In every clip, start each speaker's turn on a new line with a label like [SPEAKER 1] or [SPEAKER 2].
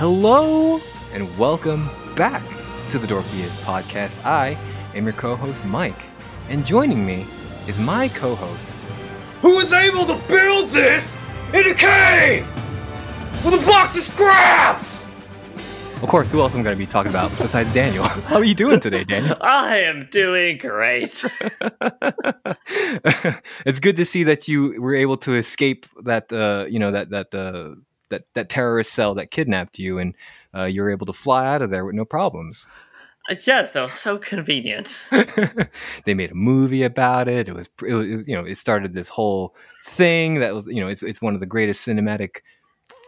[SPEAKER 1] Hello and welcome back to the Dorkiest podcast. I am your co-host Mike, and joining me is my co-host,
[SPEAKER 2] who was able to build this in a cave with a box of scraps.
[SPEAKER 1] Of course, who else am I going to be talking about besides Daniel? How are you doing today, Daniel?
[SPEAKER 3] I am doing great.
[SPEAKER 1] it's good to see that you were able to escape that, uh, you know, that that uh, that that terrorist cell that kidnapped you, and uh, you were able to fly out of there with no problems.
[SPEAKER 3] Uh, yes, that was so convenient.
[SPEAKER 1] they made a movie about it. It was, it was, you know, it started this whole thing that was, you know, it's it's one of the greatest cinematic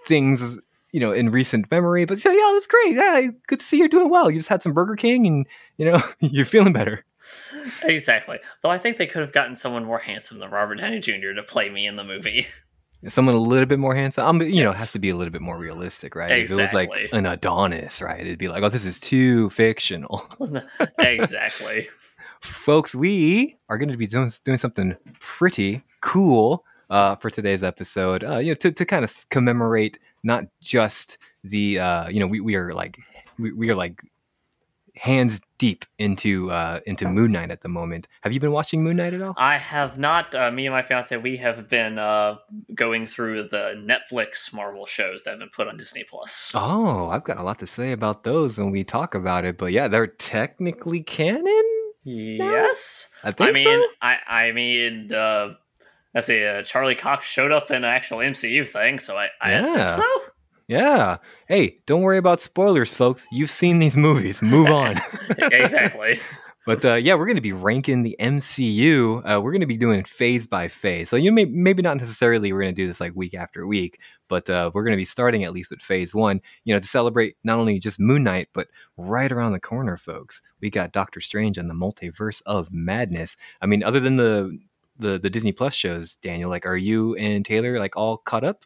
[SPEAKER 1] things, you know, in recent memory. But yeah, yeah, it was great. Yeah, good to see you're doing well. You just had some Burger King, and you know, you're feeling better.
[SPEAKER 3] Exactly. Though I think they could have gotten someone more handsome than Robert Downey Jr. to play me in the movie
[SPEAKER 1] someone a little bit more handsome. I'm, you yes. know, it has to be a little bit more realistic, right?
[SPEAKER 3] Exactly.
[SPEAKER 1] If it was like an Adonis, right? It'd be like, oh, this is too fictional.
[SPEAKER 3] exactly.
[SPEAKER 1] Folks, we are going to be doing, doing something pretty cool uh, for today's episode. Uh, you know, to, to kind of commemorate not just the, uh, you know, we, we are like, we, we are like hands deep into uh, into Moon Knight at the moment. Have you been watching Moon Knight at all?
[SPEAKER 3] I have not. Uh, me and my fiance, we have been uh, going through the Netflix Marvel shows that have been put on Disney Plus.
[SPEAKER 1] Oh, I've got a lot to say about those when we talk about it. But yeah, they're technically canon.
[SPEAKER 3] Yes,
[SPEAKER 1] I think I
[SPEAKER 3] mean,
[SPEAKER 1] so?
[SPEAKER 3] I I mean, uh, let's see, uh, Charlie Cox showed up in an actual MCU thing, so I I yeah. assume so.
[SPEAKER 1] Yeah. Hey, don't worry about spoilers, folks. You've seen these movies. Move on.
[SPEAKER 3] exactly.
[SPEAKER 1] But uh, yeah, we're going to be ranking the MCU. Uh, we're going to be doing phase by phase. So you may maybe not necessarily we're going to do this like week after week, but uh, we're going to be starting at least with phase one. You know, to celebrate not only just Moon Knight, but right around the corner, folks, we got Doctor Strange and the Multiverse of Madness. I mean, other than the the the Disney Plus shows, Daniel, like, are you and Taylor like all caught up?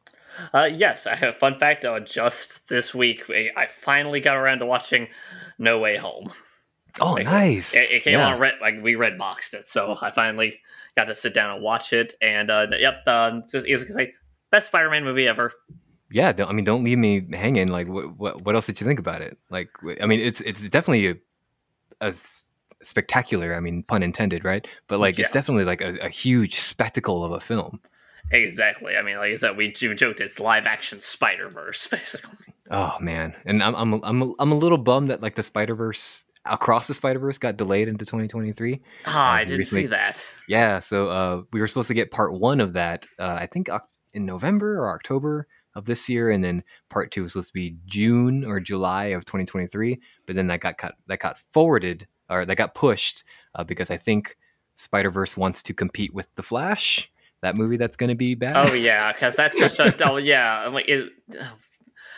[SPEAKER 3] Uh, yes, I have a fun fact. Uh, just this week, I finally got around to watching No Way Home.
[SPEAKER 1] Oh, like, nice!
[SPEAKER 3] It, it came yeah. on red, like we red boxed it, so I finally got to sit down and watch it. And uh, yep, uh, it was like best Spider-Man movie ever.
[SPEAKER 1] Yeah, I mean, don't leave me hanging. Like, what, what, what else did you think about it? Like, I mean, it's it's definitely a, a spectacular. I mean, pun intended, right? But like, yeah. it's definitely like a, a huge spectacle of a film.
[SPEAKER 3] Exactly. I mean, like I said, we joked it's live action Spider Verse, basically.
[SPEAKER 1] Oh man, and I'm I'm I'm I'm a little bummed that like the Spider Verse across the Spider Verse got delayed into 2023.
[SPEAKER 3] Ah, uh, I didn't recently. see that.
[SPEAKER 1] Yeah, so uh, we were supposed to get part one of that. Uh, I think in November or October of this year, and then part two was supposed to be June or July of 2023. But then that got cut, that got forwarded or that got pushed uh, because I think Spider Verse wants to compete with the Flash that movie that's going to be bad.
[SPEAKER 3] Oh yeah, because that's such a oh yeah. I'm like, it,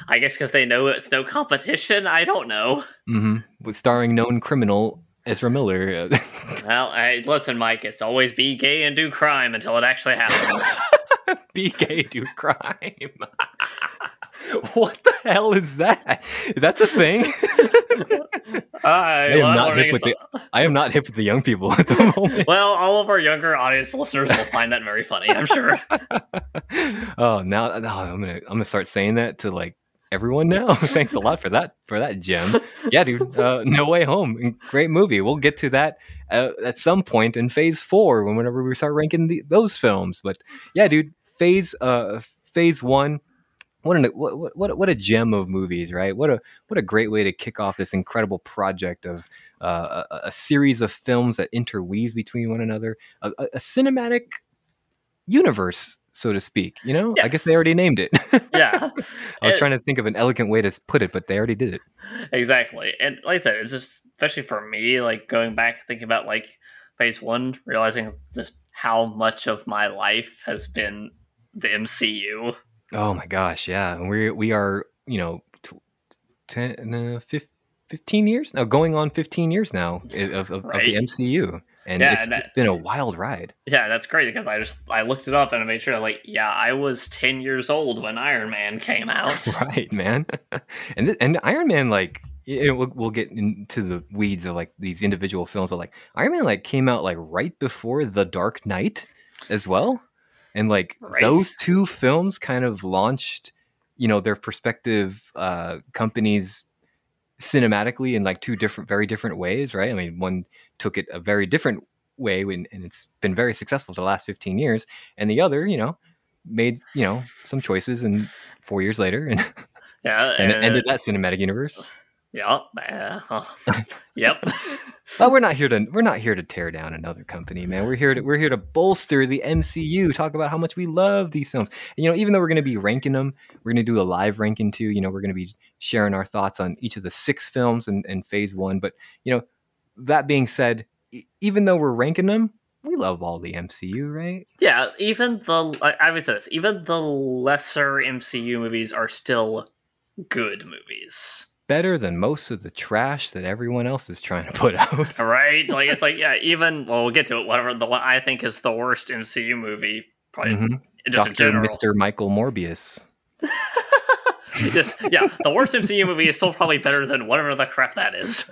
[SPEAKER 3] I guess because they know it's no competition. I don't know.
[SPEAKER 1] Mm-hmm. With starring known criminal Ezra Miller.
[SPEAKER 3] well, I, listen, Mike. It's always be gay and do crime until it actually happens.
[SPEAKER 1] be gay, do crime. what the hell is that? That's a thing.
[SPEAKER 3] I,
[SPEAKER 1] I am not hip with the. I am not hip with the young people at the moment.
[SPEAKER 3] well, all of our younger audience listeners will find that very funny. I'm sure.
[SPEAKER 1] oh, now oh, I'm gonna I'm gonna start saying that to like everyone now. Thanks a lot for that for that gem. Yeah, dude. Uh, no Way Home, great movie. We'll get to that uh, at some point in Phase Four, whenever we start ranking the, those films. But yeah, dude. Phase uh Phase One what an what, what what a gem of movies, right? What a what a great way to kick off this incredible project of uh, a, a, series of films that interweave between one another, a, a cinematic universe, so to speak. You know, yes. I guess they already named it.
[SPEAKER 3] yeah,
[SPEAKER 1] I was it, trying to think of an elegant way to put it, but they already did it.
[SPEAKER 3] Exactly, and like I said, it's just especially for me, like going back thinking about like Phase One, realizing just how much of my life has been the MCU
[SPEAKER 1] Oh my gosh, yeah. And we we are, you know, t- 10 uh, 15 years now going on 15 years now of, of, right. of the MCU. And yeah, it's, and that, it's been a wild ride.
[SPEAKER 3] Yeah, that's great because I just I looked it up and I made sure like yeah I was ten years old when Iron Man came out.
[SPEAKER 1] right, man. and th- and Iron Man like know, we'll, we'll get into the weeds of like these individual films, but like Iron Man like came out like right before The Dark Knight as well and like right. those two films kind of launched you know their perspective uh, companies cinematically in like two different, very different ways, right? I mean, one took it a very different way when, and it's been very successful for the last 15 years, and the other, you know, made you know some choices and four years later and
[SPEAKER 3] Yeah,
[SPEAKER 1] and
[SPEAKER 3] uh,
[SPEAKER 1] ended that cinematic universe.
[SPEAKER 3] Yep. uh, yep.
[SPEAKER 1] But we're not here to we're not here to tear down another company, man. We're here to we're here to bolster the MCU. Talk about how much we love these films. And, you know, even though we're going to be ranking them, we're going to do a live ranking too. You know, we're going to be sharing our thoughts on each of the six films in, in Phase One. But you know, that being said, e- even though we're ranking them, we love all the MCU, right?
[SPEAKER 3] Yeah, even the I I would say this, even the lesser MCU movies are still good movies.
[SPEAKER 1] Better than most of the trash that everyone else is trying to put out.
[SPEAKER 3] Right? Like it's like yeah, even well we'll get to it, whatever the one I think is the worst MCU movie, probably
[SPEAKER 1] Mhm.
[SPEAKER 3] just in
[SPEAKER 1] Doctor
[SPEAKER 3] general.
[SPEAKER 1] Mister Michael Morbius.
[SPEAKER 3] just yeah, the worst MCU movie is still probably better than whatever the crap that is.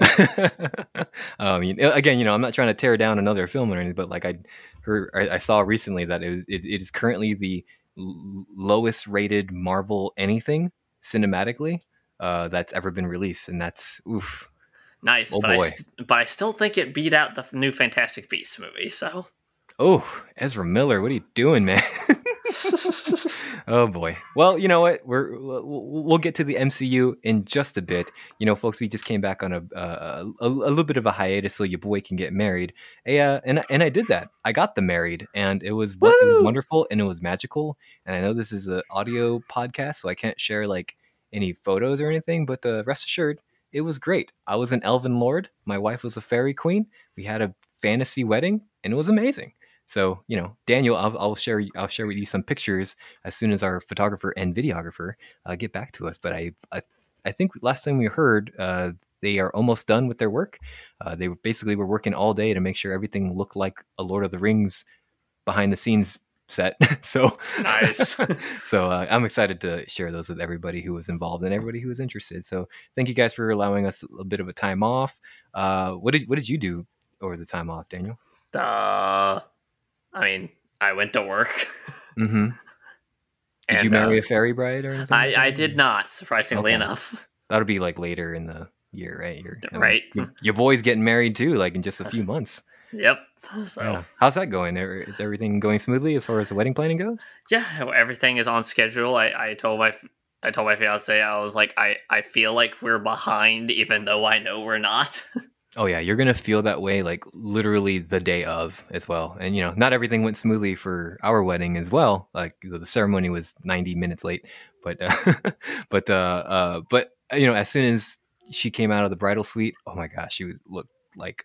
[SPEAKER 1] um, you again, you know, I'm not trying to tear down another film or anything, but like I heard, I, I saw recently that it, it, it is currently the l- lowest rated Marvel anything cinematically uh, that's ever been released, and that's oof.
[SPEAKER 3] Nice,
[SPEAKER 1] Oh,
[SPEAKER 3] but I,
[SPEAKER 1] boy.
[SPEAKER 3] st- but I still think it beat out the new Fantastic Beasts movie. So
[SPEAKER 1] Oh, Ezra Miller, what are you doing, man? Oh boy. Well, you know what? We're we'll get to the MCU in just a bit. You know, folks, we just came back on a uh, a, a little bit of a hiatus so your boy can get married. Eh, uh, and and I did that. I got the married, and it was what it was wonderful and it was magical. And I know this is an audio podcast, so I can't share like any photos or anything. But uh, rest assured, it was great. I was an elven lord. My wife was a fairy queen. We had a fantasy wedding, and it was amazing. So you know, Daniel, I'll, I'll share I'll share with you some pictures as soon as our photographer and videographer uh, get back to us. But I, I I think last time we heard, uh, they are almost done with their work. Uh, they basically were working all day to make sure everything looked like a Lord of the Rings behind the scenes set. so
[SPEAKER 3] Nice.
[SPEAKER 1] so uh, I'm excited to share those with everybody who was involved and everybody who was interested. So thank you guys for allowing us a bit of a time off. Uh, what did what did you do over the time off, Daniel?
[SPEAKER 3] uh, I mean, I went to work.
[SPEAKER 1] Mm-hmm. Did you marry
[SPEAKER 3] uh,
[SPEAKER 1] a fairy bride or anything? like
[SPEAKER 3] I, I did not, surprisingly
[SPEAKER 1] Okay.
[SPEAKER 3] enough.
[SPEAKER 1] That'll be like later in the year, right? You're, I mean,
[SPEAKER 3] Right.
[SPEAKER 1] your, your boy's getting married too, like in just a few months.
[SPEAKER 3] Yep. So
[SPEAKER 1] Yeah. How's that going? Er- Is everything going smoothly as far as the wedding planning goes?
[SPEAKER 3] yeah, everything is on schedule. I, I told my I told my fiance I was like I, I feel like we're behind even though I know we're not.
[SPEAKER 1] Oh yeah, you're gonna feel that way like literally the day of as well. And you know, not everything went smoothly for our wedding as well. Like the the ceremony was 90 minutes late, but uh, but uh, uh, but you know, as soon as she came out of the bridal suite, oh my gosh, she was looked like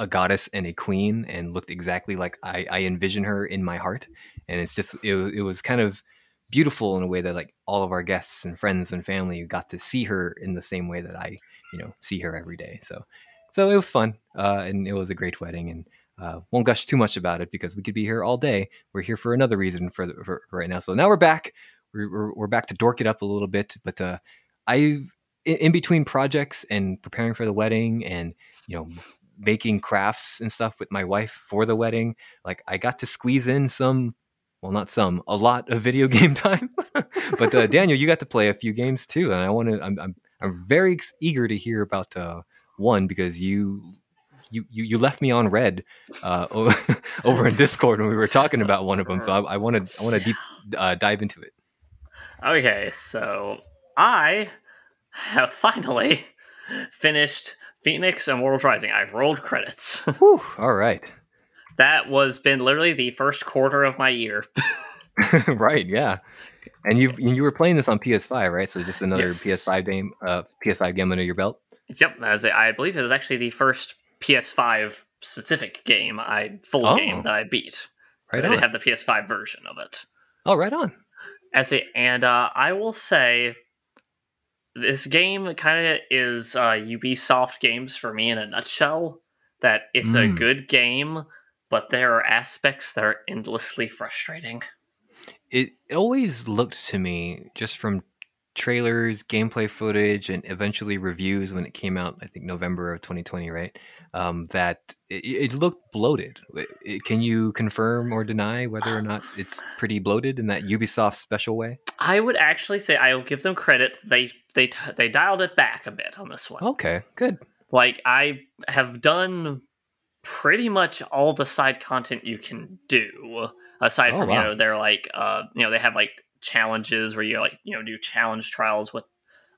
[SPEAKER 1] a goddess and a queen, and looked exactly like I, I envision her in my heart. And it's just it, it was kind of beautiful in a way that like all of our guests and friends and family got to see her in the same way that I you know see her every day. So so it was fun uh, and it was a great wedding and uh, won't gush too much about it because we could be here all day we're here for another reason for, the, for right now so now we're back we're, we're, we're back to dork it up a little bit but uh, i in between projects and preparing for the wedding and you know making crafts and stuff with my wife for the wedding like i got to squeeze in some well not some a lot of video game time but uh, daniel you got to play a few games too and i want to I'm, I'm i'm very eager to hear about uh one because you you you, you left me on read uh, over in Discord when we were talking about one of them. So I want to I want to deep uh, dive into it.
[SPEAKER 3] Okay, so I have finally finished Fenix Immortals Rising. I've rolled credits.
[SPEAKER 1] Whew, all right,
[SPEAKER 3] that was been literally the first quarter of my year.
[SPEAKER 1] right, yeah. And you you were playing this on PS5, right? So just another
[SPEAKER 3] Yes.
[SPEAKER 1] PS5 game, uh, PS5 game under your belt.
[SPEAKER 3] Yep, as I believe it was actually the first PS5 specific game I full
[SPEAKER 1] Oh.
[SPEAKER 3] game that I beat.
[SPEAKER 1] Right
[SPEAKER 3] I
[SPEAKER 1] on.
[SPEAKER 3] did have the PS5 version of it.
[SPEAKER 1] oh, right on.
[SPEAKER 3] As a, and uh, I will say, this game kind of is uh, Ubisoft games for me in a nutshell. That it's a
[SPEAKER 1] Mm.
[SPEAKER 3] good game, but there are aspects that are endlessly frustrating.
[SPEAKER 1] It always looked to me just from trailers, gameplay footage, and eventually reviews when it came out. I think November of 2020, right? Um, that it, it looked bloated. I- I- Can you confirm or deny whether or not it's pretty bloated in that Ubisoft special way?
[SPEAKER 3] I would actually say I'll give them credit. They they they dialed it back a bit on this one.
[SPEAKER 1] Okay, good.
[SPEAKER 3] Like I have done pretty much all the side content you can do aside
[SPEAKER 1] Oh,
[SPEAKER 3] from you know they're like uh you know they have like challenges where you like you know do challenge trials with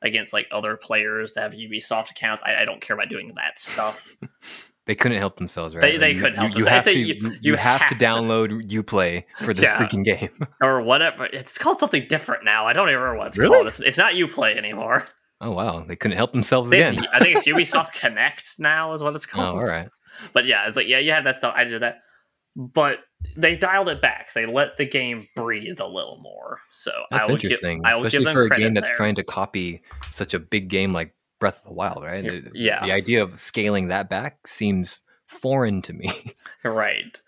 [SPEAKER 3] against like other players that have Ubisoft accounts. I, I don't care about doing that stuff.
[SPEAKER 1] They couldn't help themselves, right?
[SPEAKER 3] They- they
[SPEAKER 1] You-
[SPEAKER 3] couldn't help
[SPEAKER 1] you, you have to.
[SPEAKER 3] you-
[SPEAKER 1] You,
[SPEAKER 3] you
[SPEAKER 1] have,
[SPEAKER 3] have to-
[SPEAKER 1] download UPlay for this
[SPEAKER 3] Yeah.
[SPEAKER 1] freaking game.
[SPEAKER 3] or whatever. It's called something different now. I don't even remember what it's
[SPEAKER 1] Really?
[SPEAKER 3] called. It's, it's not UPlay anymore.
[SPEAKER 1] oh wow, they couldn't help themselves
[SPEAKER 3] I think,
[SPEAKER 1] again.
[SPEAKER 3] it's, I think it's Ubisoft Connect now is what it's called.
[SPEAKER 1] Oh,
[SPEAKER 3] called.
[SPEAKER 1] all right.
[SPEAKER 3] But yeah, it's like yeah, you have that stuff. I did that, but they dialed it back. They let the game breathe a little more. So
[SPEAKER 1] That's interesting,
[SPEAKER 3] Give, I will
[SPEAKER 1] especially
[SPEAKER 3] give them
[SPEAKER 1] for a game that's
[SPEAKER 3] there.
[SPEAKER 1] trying to copy such a big game like Breath of the Wild, right?
[SPEAKER 3] Yeah,
[SPEAKER 1] The-
[SPEAKER 3] yeah.
[SPEAKER 1] The idea of scaling that back seems foreign to me.
[SPEAKER 3] right.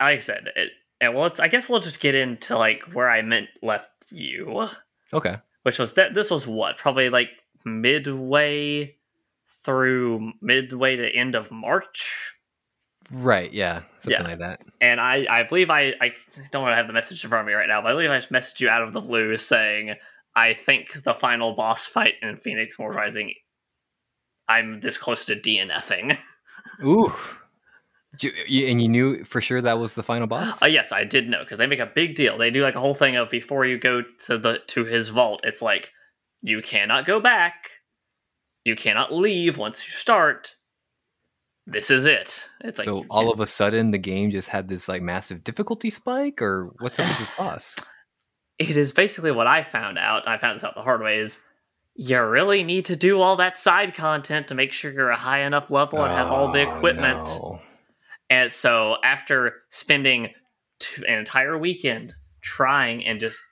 [SPEAKER 3] Like I said, it, and well, let's. I guess we'll just get into like where I meant left you,
[SPEAKER 1] okay.
[SPEAKER 3] which was that this was what probably like midway through midway to end of March.
[SPEAKER 1] Right. Yeah. Something
[SPEAKER 3] Yeah.
[SPEAKER 1] like that.
[SPEAKER 3] and I, I believe I, I don't want to have the message in front of me right now, but I believe I just messaged you out of the blue saying I think the final boss fight in Fenix More Rising, I'm this close to DNFing.
[SPEAKER 1] Ooh. You- you- And you knew for sure that was the final boss.
[SPEAKER 3] Uh, yes, I did know because they make a big deal. They do like a whole thing of before you go to the to his vault, it's like you cannot go back, you cannot leave once you start. This is it. It's like
[SPEAKER 1] so all of a sudden, the game just had this like massive difficulty spike, or what's up with this boss?
[SPEAKER 3] it is basically what I found out. I found this out the hard way. Is you really need to do all that side content to make sure you're a high enough level and have all the
[SPEAKER 1] Oh,
[SPEAKER 3] equipment.
[SPEAKER 1] no.
[SPEAKER 3] And so after spending two, an entire weekend trying and just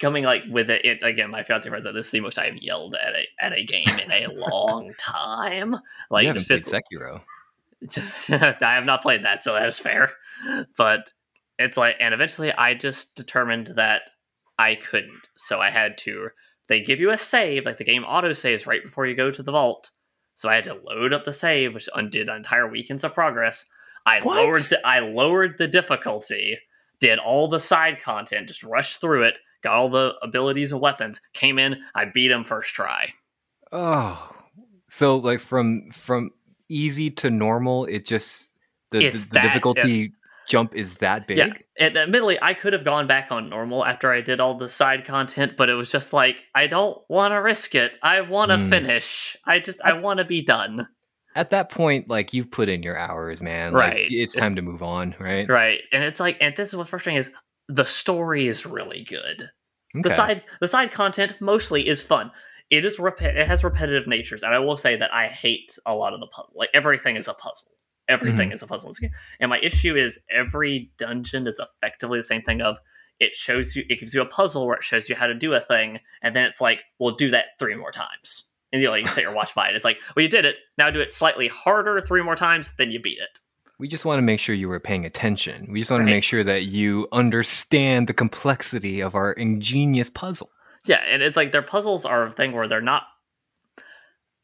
[SPEAKER 3] coming like with it, it again, my fiance friends said this is the most I've yelled at a at a game in a long time. Like
[SPEAKER 1] you haven't played Sekiro.
[SPEAKER 3] I have not played that, so that is fair. But it's like, and eventually I just determined that I couldn't. So I had to, they give you a save, like the game auto saves right before you go to the vault. So I had to load up the save, which undid entire weekends of progress. I
[SPEAKER 1] What?
[SPEAKER 3] lowered the, I lowered the difficulty, did all the side content, just rushed through it, got all the abilities and weapons, came in, I beat him first try.
[SPEAKER 1] Oh, so like from from easy to normal, it just the, the, the
[SPEAKER 3] that-
[SPEAKER 1] difficulty jump is that big.
[SPEAKER 3] Yeah, and admittedly, I could have gone back on normal after I did all the side content, but it was just like I don't want to risk it. I want to
[SPEAKER 1] Mm.
[SPEAKER 3] finish. I just I want to be done.
[SPEAKER 1] At that point, like you've put in your hours, man. Like,
[SPEAKER 3] Right.
[SPEAKER 1] it's time to move on, right?
[SPEAKER 3] Right, and it's like, and this is what's frustrating is the story is really good. The side the side content mostly is fun. It is rep- it has repetitive natures, and I will say that I hate a lot of the puzzle. Like everything is a puzzle. Everything mm-hmm. is a puzzle in this game. And my issue is every dungeon is effectively the same thing of it shows you it gives you a puzzle where it shows you how to do a thing, and then it's like, well do that three more times. And you know, you set your watch by it. It's like, well you did it, now do it slightly harder three more times, then you beat it.
[SPEAKER 1] We just want to make sure you were paying attention. We just want
[SPEAKER 3] Right.
[SPEAKER 1] to make sure that you understand the complexity of our ingenious puzzle.
[SPEAKER 3] Yeah, and it's like their puzzles are a thing where they're not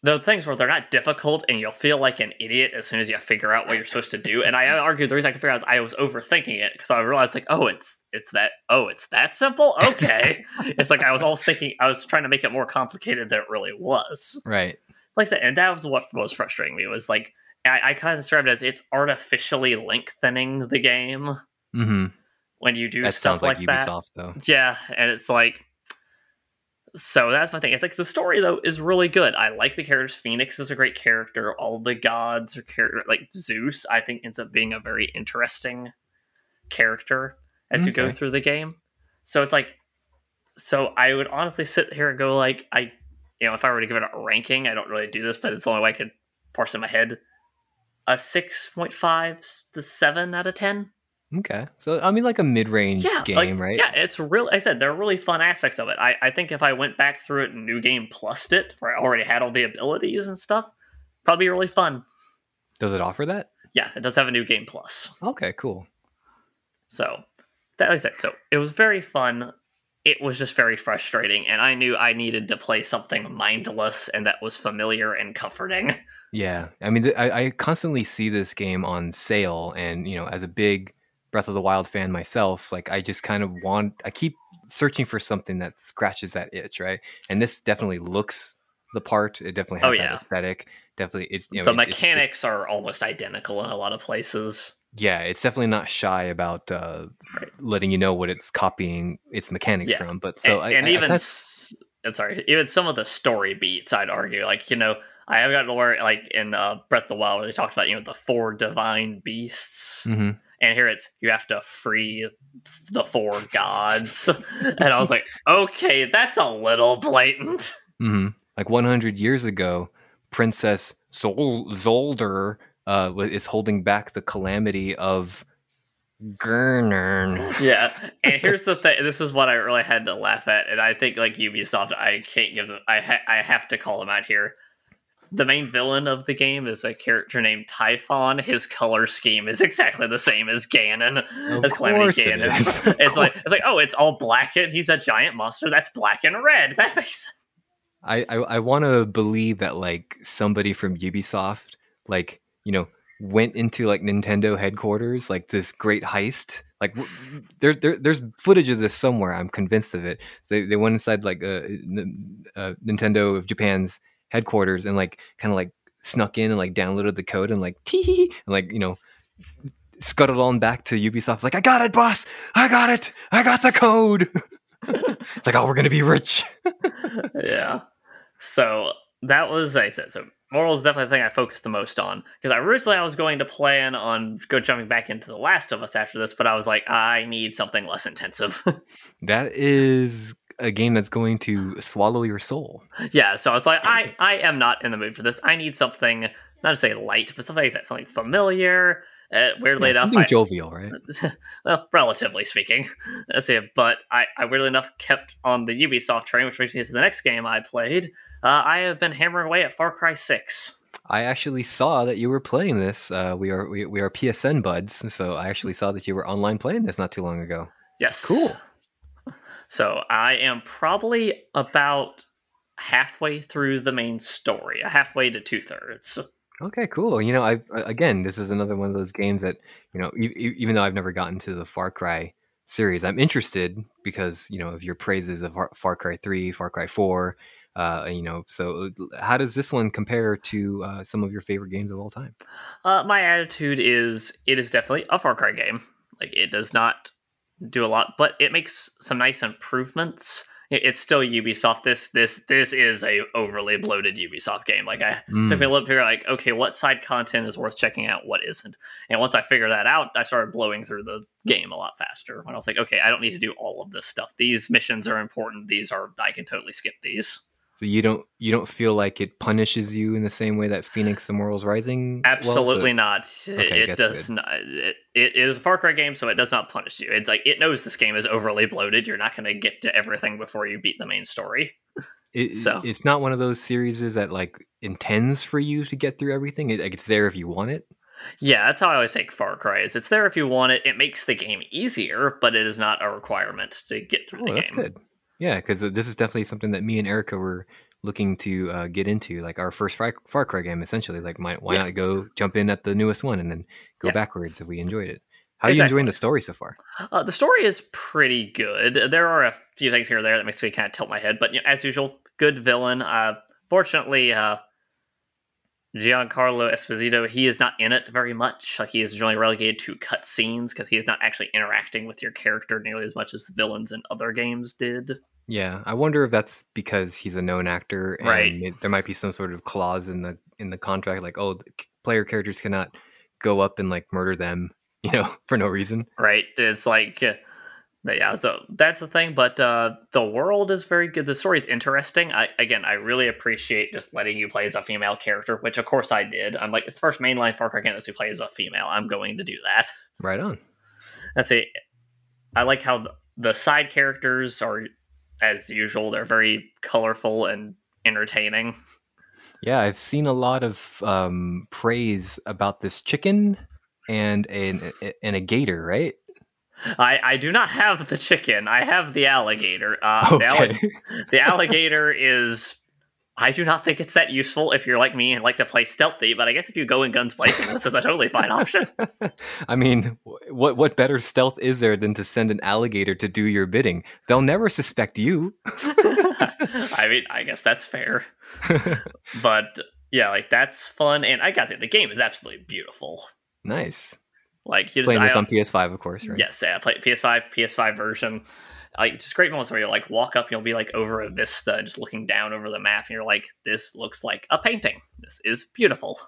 [SPEAKER 3] the things where they're not difficult and you'll feel like an idiot as soon as you figure out what you're supposed to do. And I argue the reason I can figure out is I was overthinking it because I realized like, oh, it's it's that oh, it's that simple? Okay. it's like I was always thinking I was trying to make it more complicated than it really was.
[SPEAKER 1] Right.
[SPEAKER 3] Like I said, and that was what was frustrating me was like I, I kind of described it as it's artificially lengthening the game
[SPEAKER 1] Mm-hmm.
[SPEAKER 3] when you do
[SPEAKER 1] That
[SPEAKER 3] stuff
[SPEAKER 1] sounds like,
[SPEAKER 3] that.
[SPEAKER 1] Ubisoft, though.
[SPEAKER 3] Yeah, and it's like so that's my thing. It's like the story though is really good. I like the characters. Phoenix is a great character. All the gods are character like Zeus, I think ends up being a very interesting character as you go through the game. So it's like so I would honestly sit here and go like I you know, if I were to give it a ranking, I don't really do this, but it's the only way I could parse in my head. A six point five to seven out of ten.
[SPEAKER 1] Okay. So, I mean, like a mid range
[SPEAKER 3] yeah,
[SPEAKER 1] game,
[SPEAKER 3] like,
[SPEAKER 1] right?
[SPEAKER 3] Yeah, it's real. I said there are really fun aspects of it. I, I think if I went back through it and new game plussed it, where I already had all the abilities and stuff, probably really fun.
[SPEAKER 1] Does it offer that?
[SPEAKER 3] Yeah, it does have a new game plus.
[SPEAKER 1] Okay, cool.
[SPEAKER 3] So that was it. So it was very fun. it was just very frustrating, and I knew I needed to play something mindless and that was familiar and comforting.
[SPEAKER 1] Yeah, I mean, th- I, I constantly see this game on sale, and you know, as a big Breath of the Wild fan myself, like I just kind of want, I keep searching for something that scratches that itch, right? And this definitely looks the part. It definitely
[SPEAKER 3] Oh,
[SPEAKER 1] has that aesthetic. Definitely, it's you know,
[SPEAKER 3] the
[SPEAKER 1] it- it's- it-
[SPEAKER 3] mechanics are almost identical in a lot of places.
[SPEAKER 1] yeah, it's definitely not shy about uh,
[SPEAKER 3] Right.
[SPEAKER 1] letting you know what it's copying its mechanics
[SPEAKER 3] Yeah.
[SPEAKER 1] from. But so
[SPEAKER 3] and,
[SPEAKER 1] I,
[SPEAKER 3] and
[SPEAKER 1] I-
[SPEAKER 3] even
[SPEAKER 1] kinda-
[SPEAKER 3] s- I'm sorry, even some of the story beats, I'd argue, like you know, I have gotten to where like in uh, Breath of the Wild, where they talked about you know the four divine beasts,
[SPEAKER 1] Mhm.
[SPEAKER 3] And here it's you have to free the four gods, and I was like, okay, that's a little blatant.
[SPEAKER 1] hmm Like 100 years ago, Princess Zol- Zolder uh, is holding back the calamity of Gurnern.
[SPEAKER 3] yeah, and here's the thing. This is what I really had to laugh at, and I think like Ubisoft, I can't give them. I ha- I have to call them out here. The main villain of the game is a character named Typhon. His color scheme is exactly the same as Ganon.
[SPEAKER 1] Of
[SPEAKER 3] as Calamity
[SPEAKER 1] course
[SPEAKER 3] Ganon.
[SPEAKER 1] is. Of
[SPEAKER 3] It's like it's like oh, it's all black and he's a giant monster that's black and red. That makes sense.
[SPEAKER 1] I, I, I want to believe that like somebody from Ubisoft, like, you know, went into like Nintendo headquarters, like this great heist. Like there, there there's footage of this somewhere. I'm convinced of it. They, they went inside like uh, uh, Nintendo of Japan's headquarters and like kind of like snuck in and like downloaded the code and like tee and like you know scuttled on back to Ubisoft's like I got it, boss. I got it. I got the code. it's like oh, we're gonna be rich.
[SPEAKER 3] yeah. So that was I said. So moral is definitely the thing I focused the most on because originally I was going to plan on go jumping back into The Last of Us after this, but I was like, I need something less intensive.
[SPEAKER 1] That is a game that's going to swallow your soul.
[SPEAKER 3] yeah. So I was like, I I am not in the mood for this. I need something not to say light, but something like that, something familiar. Uh, weirdly
[SPEAKER 1] Yeah,
[SPEAKER 3] enough,
[SPEAKER 1] something
[SPEAKER 3] I,
[SPEAKER 1] jovial, right?
[SPEAKER 3] well, relatively speaking, that's it. But I, I weirdly enough kept on the Ubisoft train, which brings me to the next game I played. Uh, I have been hammering away at Far Cry Six.
[SPEAKER 1] I actually saw that you were playing this. Uh, we are we, we are PSN buds, so I actually saw that you were online playing this not too long ago.
[SPEAKER 3] Yes.
[SPEAKER 1] Cool.
[SPEAKER 3] So I am probably about halfway through the main story, halfway to two thirds.
[SPEAKER 1] Okay, cool. You know, I again, this is another one of those games that you know, e- even though I've never gotten to the Far Cry series, I'm interested because you know of your praises of Far- Far Cry Three, Far Cry Four. Uh, you know, so how does this one compare to uh, some of your favorite games of all time?
[SPEAKER 3] Uh, my attitude is it is definitely a Far Cry game. Like it does not do a lot, but it makes some nice improvements. It's still Ubisoft. This this this is a overly bloated Ubisoft game. Like I
[SPEAKER 1] Mm.
[SPEAKER 3] took me a little figure like, okay, what side content is worth checking out, what isn't. And once I figured that out, I started blowing through the game a lot faster. When I was like, okay, I don't need to do all of this stuff. These missions are important. These are I can totally skip these.
[SPEAKER 1] So you don't you don't feel like it punishes you in the same way that Fenix Immortals Rising?
[SPEAKER 3] Absolutely
[SPEAKER 1] Uh,
[SPEAKER 3] not.
[SPEAKER 1] okay,
[SPEAKER 3] it does
[SPEAKER 1] good.
[SPEAKER 3] not. It, it is a Far Cry game, so it does not punish you. It's like it knows this game is overly bloated. You're not going to get to everything before you beat the main story.
[SPEAKER 1] It,
[SPEAKER 3] So-
[SPEAKER 1] it's not one of those series that like intends for you to get through everything. It, like it's there if you want it.
[SPEAKER 3] Yeah, that's how I always take Far Cry. Is it's there if you want it. It makes the game easier, but it is not a requirement to get through
[SPEAKER 1] Oh,
[SPEAKER 3] the
[SPEAKER 1] that's
[SPEAKER 3] game.
[SPEAKER 1] good. Yeah, because this is definitely something that me and Erica were looking to uh, get into, like our first Far, Far Cry game, essentially. Like, why, why
[SPEAKER 3] Yeah.
[SPEAKER 1] not go jump in at the newest one and then go
[SPEAKER 3] Yeah.
[SPEAKER 1] backwards if we enjoyed it? How are you enjoying the story so far?
[SPEAKER 3] Uh, the story is pretty good. There are a few things here or there that makes me kind of tilt my head, but you know, as usual, good villain. Uh, fortunately, uh, Giancarlo Esposito, he is not in it very much. Like he is generally relegated to cutscenes because he is not actually interacting with your character nearly as much as the villains in other games did.
[SPEAKER 1] Yeah, I wonder if that's because he's a known actor, and
[SPEAKER 3] Right.
[SPEAKER 1] it- there might be some sort of clause in the in the contract, like, oh, the player characters cannot go up and like murder them, you know, for no reason.
[SPEAKER 3] Right? It's like, uh, yeah. So that's the thing. But uh, the world is very good. The story is interesting. I again, I really appreciate just letting you play as a female character, which of course I did. I'm like, it's the first mainline Far Cry game that's you play as a female. I'm going to do that.
[SPEAKER 1] Right on.
[SPEAKER 3] That's it. I like how the- the side characters are, as usual, they're very colorful and entertaining.
[SPEAKER 1] Yeah, I've seen a lot of um, praise about this chicken and an and a gator, right?
[SPEAKER 3] I, I do not have the chicken. I have the alligator. Uh, the,
[SPEAKER 1] Okay.
[SPEAKER 3] alli- the alligator is. I do not think it's that useful if you're like me and like to play stealthy, but I guess if you go in guns blazing, this is a totally fine option.
[SPEAKER 1] I mean, what what better stealth is there than to send an alligator to do your bidding? They'll never suspect you.
[SPEAKER 3] I mean, I guess that's fair. But yeah, like that's fun, and I gotta say, the game is absolutely beautiful.
[SPEAKER 1] nice.
[SPEAKER 3] Like you just,
[SPEAKER 1] Playing
[SPEAKER 3] I,
[SPEAKER 1] this on PS5, of course, right?
[SPEAKER 3] Yes, yeah, play PS5, PS5 version. Like just great moments where you like walk up, and you'll be like over a vista, just looking down over the map, and you're like, "This looks like a painting. This is beautiful."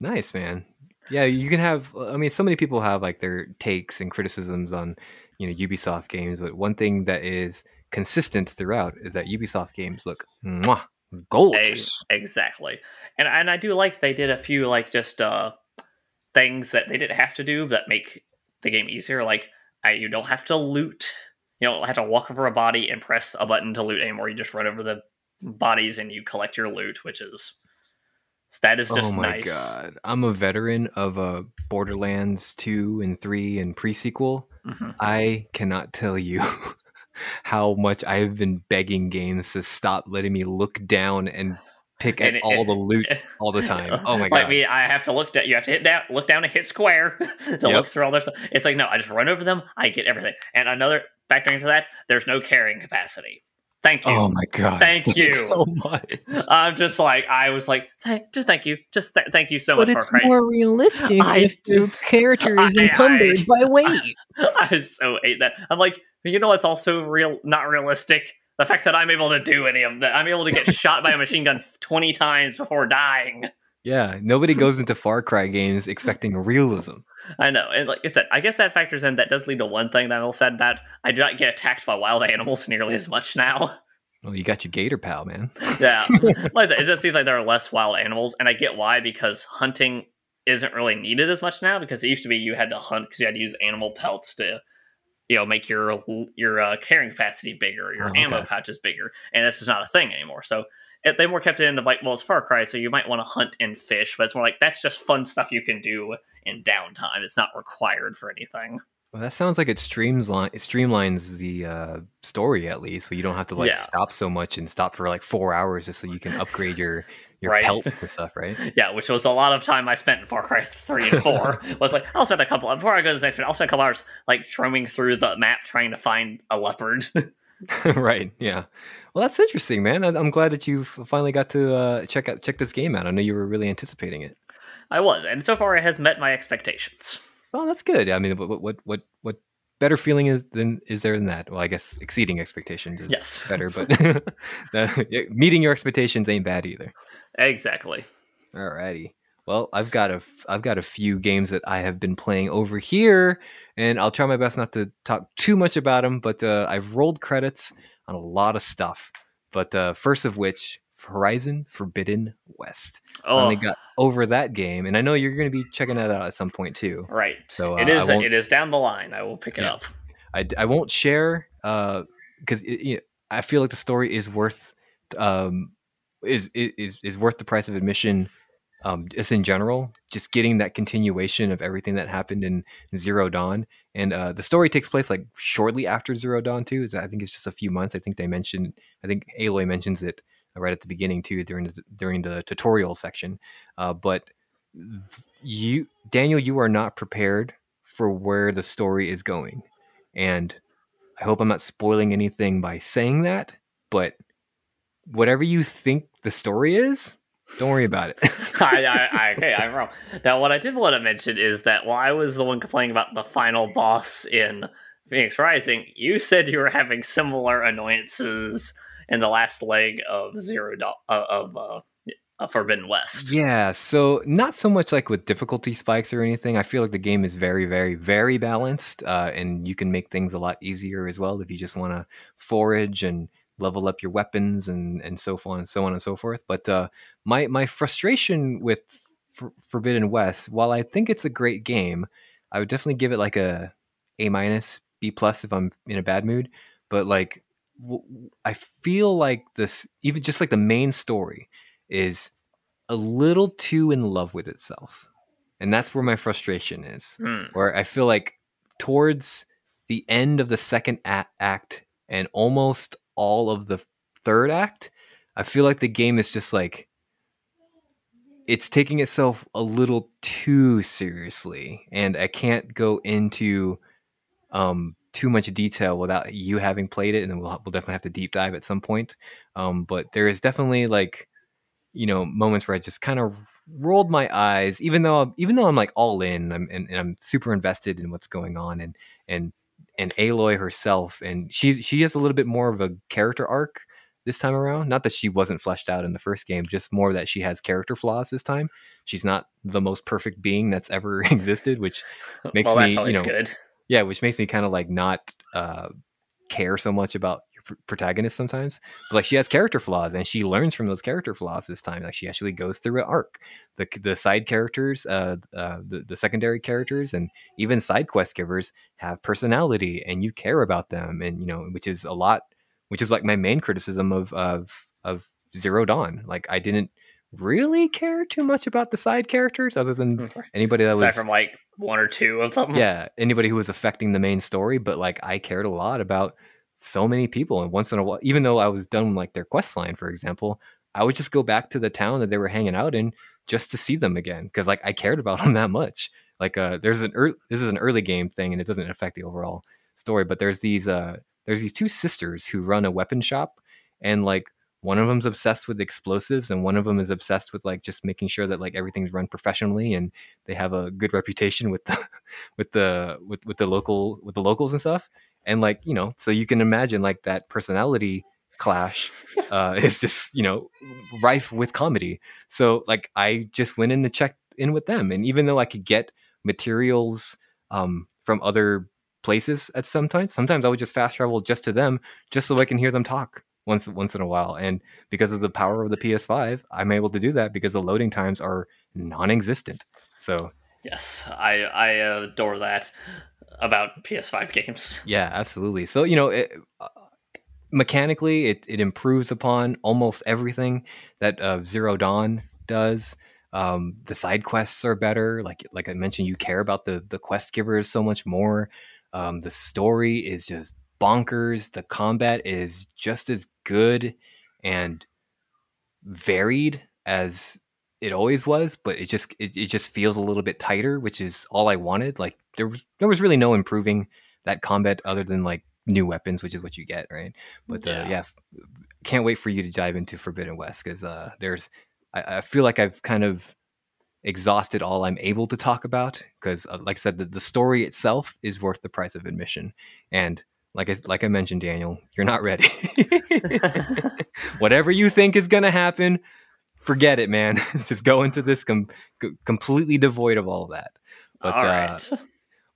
[SPEAKER 1] Nice, man. Yeah, you can have. I mean, so many people have like their takes and criticisms on, you know, Ubisoft games. But one thing that is consistent throughout is that Ubisoft games look mwah, gorgeous.
[SPEAKER 3] exactly, and and I do like they did a few like just uh things that they didn't have to do that make the game easier. Like I, you don't have to loot. You don't have to walk over a body and press a button to loot anymore. You just run over the bodies and you collect your loot, which is that is just
[SPEAKER 1] oh my
[SPEAKER 3] nice.
[SPEAKER 1] god, I'm a veteran of uh, Borderlands two and three and pre sequel.
[SPEAKER 3] Mhm.
[SPEAKER 1] I cannot tell you how much I've been begging games to stop letting me look down and pick at
[SPEAKER 3] it-
[SPEAKER 1] all
[SPEAKER 3] it-
[SPEAKER 1] the loot all the time. Oh my
[SPEAKER 3] Like
[SPEAKER 1] god.
[SPEAKER 3] me, I have to look down. You have to hit down, look down, and hit square to look through all their stuff. It's like no, I just run over them. I get everything. And another factoring into that, there's no carrying capacity. Thank you.
[SPEAKER 1] Oh my god.
[SPEAKER 3] Thank you.
[SPEAKER 1] so much.
[SPEAKER 3] I'm just like I was like, "Thank- just thank you, just th- thank you so
[SPEAKER 4] But
[SPEAKER 3] much
[SPEAKER 4] it's
[SPEAKER 3] Far Cry.
[SPEAKER 4] more realistic
[SPEAKER 3] I
[SPEAKER 4] if the character is
[SPEAKER 3] I-
[SPEAKER 4] encumbered
[SPEAKER 3] I-
[SPEAKER 4] by weight.
[SPEAKER 3] I so hate that. I'm like, you know what's also real, not realistic? The fact that I'm able to do any of that. I'm able to get shot by a machine gun 20 times before dying.
[SPEAKER 1] Yeah, nobody goes into Far Cry games expecting realism.
[SPEAKER 3] I know, and like I said, I guess that factors in. That does lead to one thing that little sad about. I do not get attacked by wild animals nearly as much now.
[SPEAKER 1] Well, you got your gator pal, man.
[SPEAKER 3] yeah, like said, it just seems like there are less wild animals, and I get why because hunting isn't really needed as much now. Because it used to be you had to hunt because you had to use animal pelts to, you know, make your your uh, carrying capacity bigger, your
[SPEAKER 1] Oh, okay.
[SPEAKER 3] ammo pouches bigger, and this is not a thing anymore. So. It, they more kept it into like well it's Far Cry so you might want to hunt and fish but it's more like that's just fun stuff you can do in downtime it's not required for anything
[SPEAKER 1] Well, that sounds like it streamlines it streamlines the uh, story at least, where you don't have to like
[SPEAKER 3] Yeah.
[SPEAKER 1] stop so much and stop for like four hours just so you can upgrade your your
[SPEAKER 3] Right.
[SPEAKER 1] pelt and stuff, right?
[SPEAKER 3] Yeah, which was a lot of time I spent in Far Cry 3 and 4. was like, I'll spend a couple, before I go to the next one, I'll spend a couple hours like roaming through the map trying to find a leopard.
[SPEAKER 1] right. Yeah. Well, that's interesting, man. I'm glad that you finally got to uh, check out check this game out. I know you were really anticipating it.
[SPEAKER 3] I was, and so far it has met my expectations.
[SPEAKER 1] Well, that's good. I mean, what what what what better feeling is than is there than that? Well, I guess exceeding expectations is
[SPEAKER 3] Yes.
[SPEAKER 1] better, but meeting your expectations ain't bad either.
[SPEAKER 3] Exactly.
[SPEAKER 1] Alrighty. Well, I've got a I've got a few games that I have been playing over here, and I'll try my best not to talk too much about them. But uh, I've rolled credits on a lot of stuff. But uh, first of which, Horizon Forbidden West.
[SPEAKER 3] Oh,
[SPEAKER 1] Finally got over that game, and I know you're going to be checking that out at some point too.
[SPEAKER 3] right.
[SPEAKER 1] So,
[SPEAKER 3] it
[SPEAKER 1] uh,
[SPEAKER 3] is
[SPEAKER 1] I won't-
[SPEAKER 3] it is down the line. I will pick it
[SPEAKER 1] Yeah.
[SPEAKER 3] up.
[SPEAKER 1] I, I won't share because you know, I feel like the story is worth um, is, is is worth the price of admission. Um, just in general, just getting that continuation of everything that happened in Zero Dawn, and uh, the story takes place like shortly after Zero Dawn too. Is I think it's just a few months. I think they mentioned. I think Aloy mentions it right at the beginning too during the during the tutorial section. Uh, but you, Daniel, you are not prepared for where the story is going. And I hope I'm not spoiling anything by saying that, but whatever you think the story is, don't worry about it.
[SPEAKER 3] I, I, I, okay, I'm wrong. Now, what I did want to mention is that while I was the one complaining about the final boss in Fenix Rising, you said you were having similar annoyances in the last leg of Zero Dawn uh, of uh, uh, Forbidden West.
[SPEAKER 1] yeah, so not so much like with difficulty spikes or anything. I feel like the game is very, very, very balanced, uh, and you can make things a lot easier as well if you just want to forage and level up your weapons and and so on and so on and so forth. But uh, my my frustration with For- Forbidden West, while I think it's a great game, I would definitely give it like a A minus, B plus if I'm in a bad mood. But like, w- I feel like this, even just like the main story, is a little too in love with itself, and that's where my frustration is
[SPEAKER 3] Hmm.
[SPEAKER 1] where I feel like towards the end of the second a- act and almost all of the third act, I feel like the game is just like it's taking itself a little too seriously, and I can't go into um, too much detail without you having played it, and then we'll we'll definitely have to deep dive at some point. Um, but there is definitely like you know moments where I just kind of rolled my eyes, even though even though I'm like all in, I'm and, and I'm super invested in what's going on, and and and Aloy herself, and she she has a little bit more of a character arc this time around. Not that she wasn't fleshed out in the first game, just more that she has character flaws this time. She's not the most perfect being that's ever existed, which makes
[SPEAKER 3] well,
[SPEAKER 1] me, you know,
[SPEAKER 3] good.
[SPEAKER 1] yeah, which makes me kind of like not uh, care so much about pr- protagonist sometimes. But like she has character flaws, and she learns from those character flaws this time. Like she actually goes through an arc. The the side characters, uh, uh, the the secondary characters, and even side quest givers have personality, and you care about them, and you know, which is a lot. Which is like my main criticism of of of Zero Dawn. Like I didn't really care too much about the side characters, other than anybody that
[SPEAKER 3] Aside
[SPEAKER 1] was
[SPEAKER 3] from like one or two of them.
[SPEAKER 1] yeah anybody who was affecting the main story but like i cared a lot about so many people and once in a while even though i was done like their quest line for example i would just go back to the town that they were hanging out in just to see them again because like i cared about them that much. Like uh there's an ear this is an early game thing and it doesn't affect the overall story but there's these uh there's these two sisters who run a weapon shop and like one of them's obsessed with explosives and one of them is obsessed with like just making sure that like everything's run professionally and they have a good reputation with the with the with, with the local with the locals and stuff and like you know so you can imagine like that personality clash uh is just you know rife with comedy. So like i just went in to check in with them. And even though i could get materials um from other places at sometimes sometimes i would just fast travel just to them just so i can hear them talk once once in a while. And because of the power of the ps5 i'm able to do that because the loading times are non-existent. So
[SPEAKER 3] Yes, I I adore that about PS5 games.
[SPEAKER 1] Yeah, absolutely. So you know, it, uh, mechanically, it it improves upon almost everything that uh, Zero Dawn does. Um, the side quests are better. Like like I mentioned, you care about the the quest givers so much more. Um, the story is just bonkers. The combat is just as good and varied as it always was, but it just it, it just feels a little bit tighter, which is all I wanted. Like there was there was really no improving that combat other than like new weapons, which is what you get, right? But yeah, uh,
[SPEAKER 3] Yeah.
[SPEAKER 1] can't wait for you to dive into Forbidden West because uh, there's I, I feel like I've kind of exhausted all I'm able to talk about because, uh, like I said, the, the story itself is worth the price of admission, and like I, like I mentioned, Daniel, you're not ready. Whatever you think is gonna happen, forget it, man. Just go into this com- completely devoid of all of that. But
[SPEAKER 3] All
[SPEAKER 1] uh,
[SPEAKER 3] right.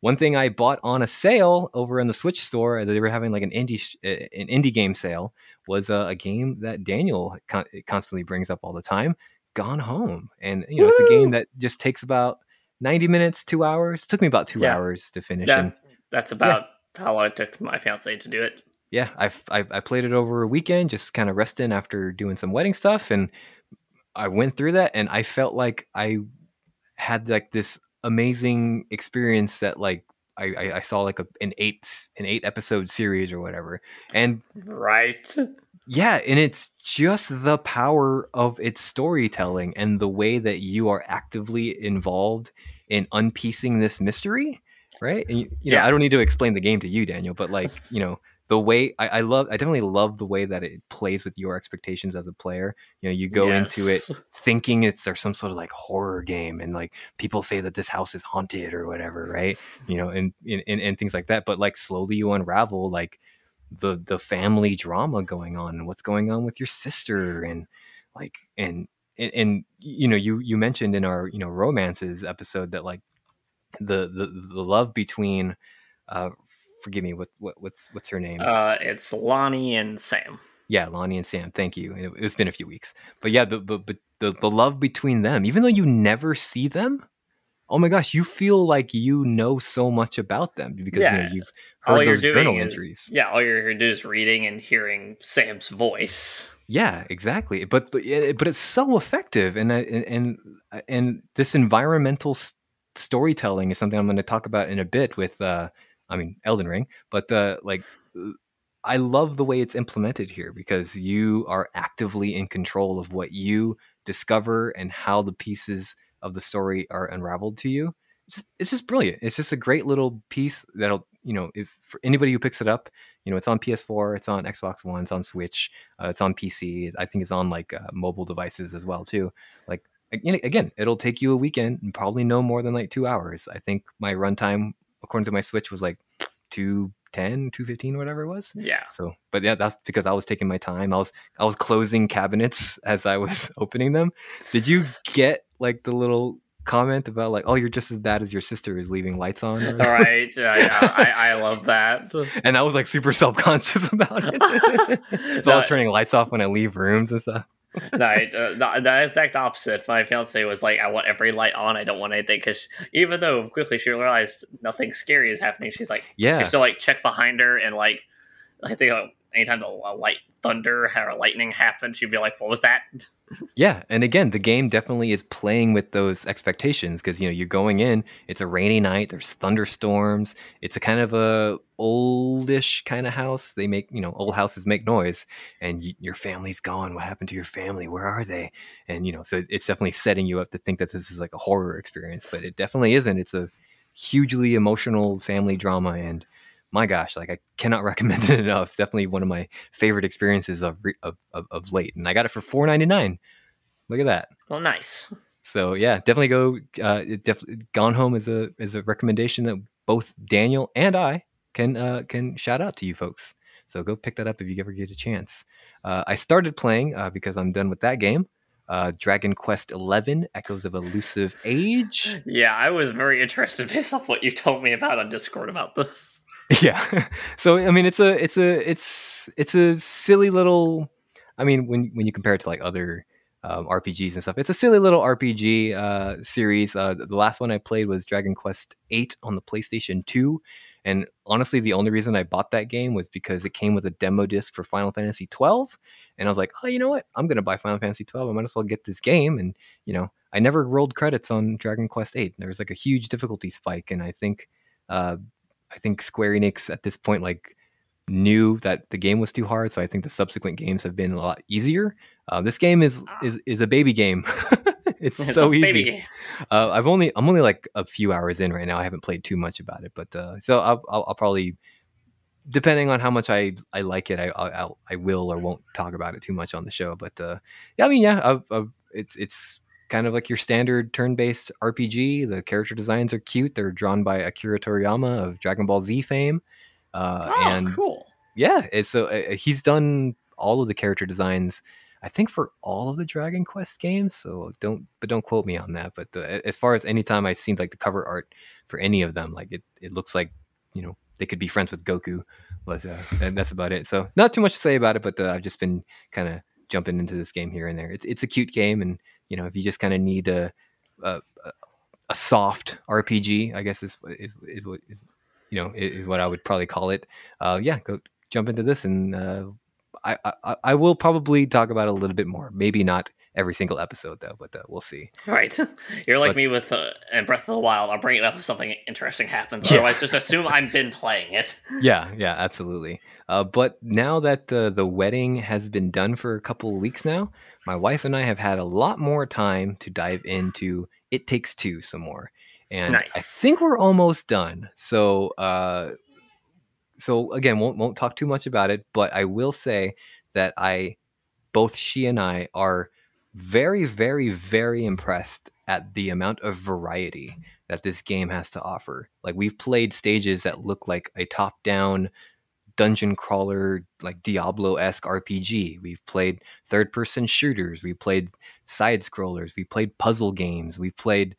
[SPEAKER 1] One thing I bought on a sale over in the Switch store, they were having like an indie sh- uh, an indie game sale, was uh, a game that Daniel con- constantly brings up all the time, Gone Home, and you know it's a game that just takes about ninety minutes, two hours. It took me about two
[SPEAKER 3] Yeah.
[SPEAKER 1] hours to finish,
[SPEAKER 3] Yeah,
[SPEAKER 1] and
[SPEAKER 3] that's about how long it took my fiance to do it.
[SPEAKER 1] yeah, I've, I I played it over a weekend, just kind of resting after doing some wedding stuff, and I went through that, and I felt like I had like this amazing experience that like I, I, I saw like a, an eight an eight episode series or whatever, and
[SPEAKER 3] Right.
[SPEAKER 1] yeah, and it's just the power of its storytelling and the way that you are actively involved in unpiecing this mystery, right? And you, you know,
[SPEAKER 3] Yeah.
[SPEAKER 1] I don't need to explain the game to you, Daniel, but like, you know, the way I, I love, I definitely love the way that it plays with your expectations as a player. You know, you go into it thinking it's there's some sort of like horror game, and like people say that this house is haunted or whatever, right? You know, and and, and, and things like that. But like slowly you unravel like the the family drama going on and what's going on with your sister and like and and, and you know you you mentioned in our you know romances episode that like the the, the love between uh forgive me what what what's what's her name
[SPEAKER 3] Uh, it's Lonnie and Sam.
[SPEAKER 1] yeah lonnie and sam thank you it, it's been a few weeks but yeah the, the but the the love between them even though you never see them oh my gosh you feel like you know so much about them because you know
[SPEAKER 3] Yeah.
[SPEAKER 1] you've
[SPEAKER 3] all
[SPEAKER 1] heard
[SPEAKER 3] you're
[SPEAKER 1] those
[SPEAKER 3] doing
[SPEAKER 1] journal
[SPEAKER 3] is
[SPEAKER 1] entries
[SPEAKER 3] yeah, all you're here to do is reading and hearing Sam's voice.
[SPEAKER 1] Yeah, exactly. But but it- but it's so effective, and and and, and this environmental s- storytelling is something I'm going to talk about in a bit with uh, I mean Elden Ring, but uh, like I love the way it's implemented here because you are actively in control of what you discover and how the pieces of the story are unraveled to you. It's just, it's just brilliant. It's just a great little piece that'll you know if for anybody who picks it up, you know it's on PS4, it's on Xbox One, it's on Switch, uh, it's on PC. I think it's on like uh, mobile devices as well too. Like again, it'll take you a weekend and probably no more than like two hours. I think my runtime, according to my Switch, was like 210, 215, whatever it was.
[SPEAKER 3] Yeah.
[SPEAKER 1] So, but yeah, that's because I was taking my time. I was I was closing cabinets as I was opening them. Did you get like the little comment about like, oh, you're just as bad as your sister is leaving lights on? or
[SPEAKER 3] right. Yeah, yeah, I, I love that.
[SPEAKER 1] And I was like super self conscious about it. so I was turning lights off when I leave rooms and stuff.
[SPEAKER 3] no, I- uh, the, the exact opposite. My fiance was like, "I want every light on. I don't want anything." Because even though quickly she realized nothing scary is happening, she's like,
[SPEAKER 1] Yeah.
[SPEAKER 3] she still like check behind her and like, I think uh, anytime the uh, light thunder or lightning happens, you'd be like, "What was that?"
[SPEAKER 1] Yeah, and again, the game definitely is playing with those expectations because you know you're going in. It's a rainy night. There's thunderstorms. It's a kind of a oldish kind of house. They make you know old houses make noise, and y- your family's gone. What happened to your family? Where are they? And you know, so it's definitely setting you up to think that this is like a horror experience, but it definitely isn't. It's a hugely emotional family drama, and my gosh, like I cannot recommend it enough. Definitely one of my favorite experiences of re- of, of, of late, and I got it for four ninety nine. Look at that.
[SPEAKER 3] Well, nice.
[SPEAKER 1] So yeah, definitely go. Uh, it def- Gone Home is a is a recommendation that both Daniel and I can uh, can shout out to you folks. So go pick that up if you ever get a chance. Uh, I started playing uh, because I'm done with that game. Uh, Dragon Quest Eleven: Echoes of Elusive Age.
[SPEAKER 3] Yeah, I was very interested based off what you told me about on Discord about this.
[SPEAKER 1] yeah. So i mean it's a it's a it's it's a silly little i mean when when you compare it to like other um, rpgs and stuff it's a silly little rpg uh, series. Uh, the last one i played was dragon quest 8 on the playstation 2 and honestly the only reason i bought that game was because it came with a demo disc for final fantasy 12 and i was like oh you know what? I'm gonna buy final fantasy 12 i might as well get this game. And you know i never rolled credits on dragon quest 8 there was like a huge difficulty spike and i think uh, I think Square Enix at this point like knew that the game was too hard, so I think the subsequent games have been a lot easier. Uh, this game is is is a baby game. it's
[SPEAKER 3] It's
[SPEAKER 1] so easy. Uh, I've only I'm only like a few hours in right now. I haven't played too much about it, but uh, so I'll, I'll, I'll probably depending on how much I, I like it, I I'll, I will or won't talk about it too much on the show. But uh, yeah, I mean, yeah, I've, I've, it's it's kind of like your standard turn-based RPG. The character designs are cute. They're drawn by Akira Toriyama of Dragon Ball Z fame, uh,
[SPEAKER 3] oh,
[SPEAKER 1] and
[SPEAKER 3] cool.
[SPEAKER 1] yeah, it's a, he's done all of the character designs. I think for all of the Dragon Quest games. So don't, but don't quote me on that. But uh, as far as any time I've seen like the cover art for any of them, like it, it looks like you know they could be friends with Goku. Was uh, and that's about it. So not too much to say about it, but uh, I've just been kind of jumping into this game here and there. It's it's a cute game, and you know if you just kind of need a, a a- soft RPG, I guess is is is what is you know is, is what I would probably call it. Uh, yeah, go jump into this, and uh, I, I I will probably talk about it a little bit more. Maybe not every single episode though, but uh, we'll see.
[SPEAKER 3] Right. You're like
[SPEAKER 1] But-
[SPEAKER 3] me with uh, in Breath of the Wild. I'll bring it up if something interesting happens.
[SPEAKER 1] Yeah.
[SPEAKER 3] Otherwise, just assume I've been playing it.
[SPEAKER 1] yeah, yeah, absolutely. Uh, but now that uh, the wedding has been done for a couple of weeks now, my wife and I have had a lot more time to dive into It Takes Two some more, and I think we're almost done. So, uh, so again, won't won't talk too much about it, but I will say that I, both she and I are very, very, very impressed at the amount of variety that this game has to offer. Like we've played stages that look like a top-down dungeon crawler, like Diablo-esque RPG. We've played third-person shooters. We played side scrollers. We played puzzle games. We played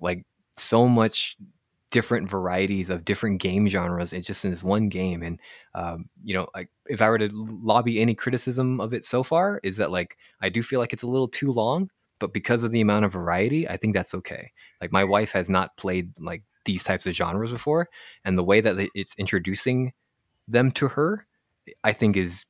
[SPEAKER 1] like so much different varieties of different game genres it's just in this one game and um, you know like if i were to lobby any criticism of it so far is that like i do feel like it's a little too long but because of the amount of variety i think that's okay like my wife has not played like these types of genres before and the way that it's introducing them to her i think is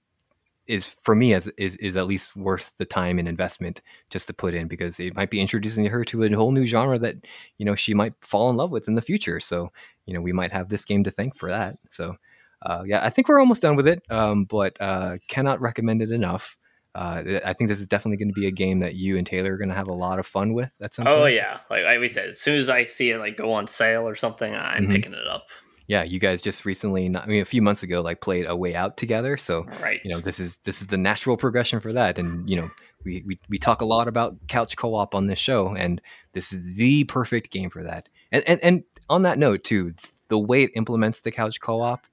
[SPEAKER 1] is for me as is is at least worth the time and investment just to put in because it might be introducing her to a whole new genre that you know she might fall in love with in the future. So you know we might have this game to thank for that. So uh, yeah, I think we're almost done with it, um, but uh, cannot recommend it enough. Uh, I think this is definitely going to be a game that you and Taylor are going to have a lot of fun with at some
[SPEAKER 3] Oh
[SPEAKER 1] point.
[SPEAKER 3] yeah, like, like we said, as soon as I see it like go on sale or something, I'm
[SPEAKER 1] Mhm.
[SPEAKER 3] picking it up.
[SPEAKER 1] Yeah, you guys just recently, not, I mean, a few months ago, like played A Way Out together. So
[SPEAKER 3] Right.
[SPEAKER 1] you know this is this is the natural progression for that and you know we, we we talk a lot about couch co-op on this show and this is the perfect game for that and and, and on that note too the way it implements the couch co-op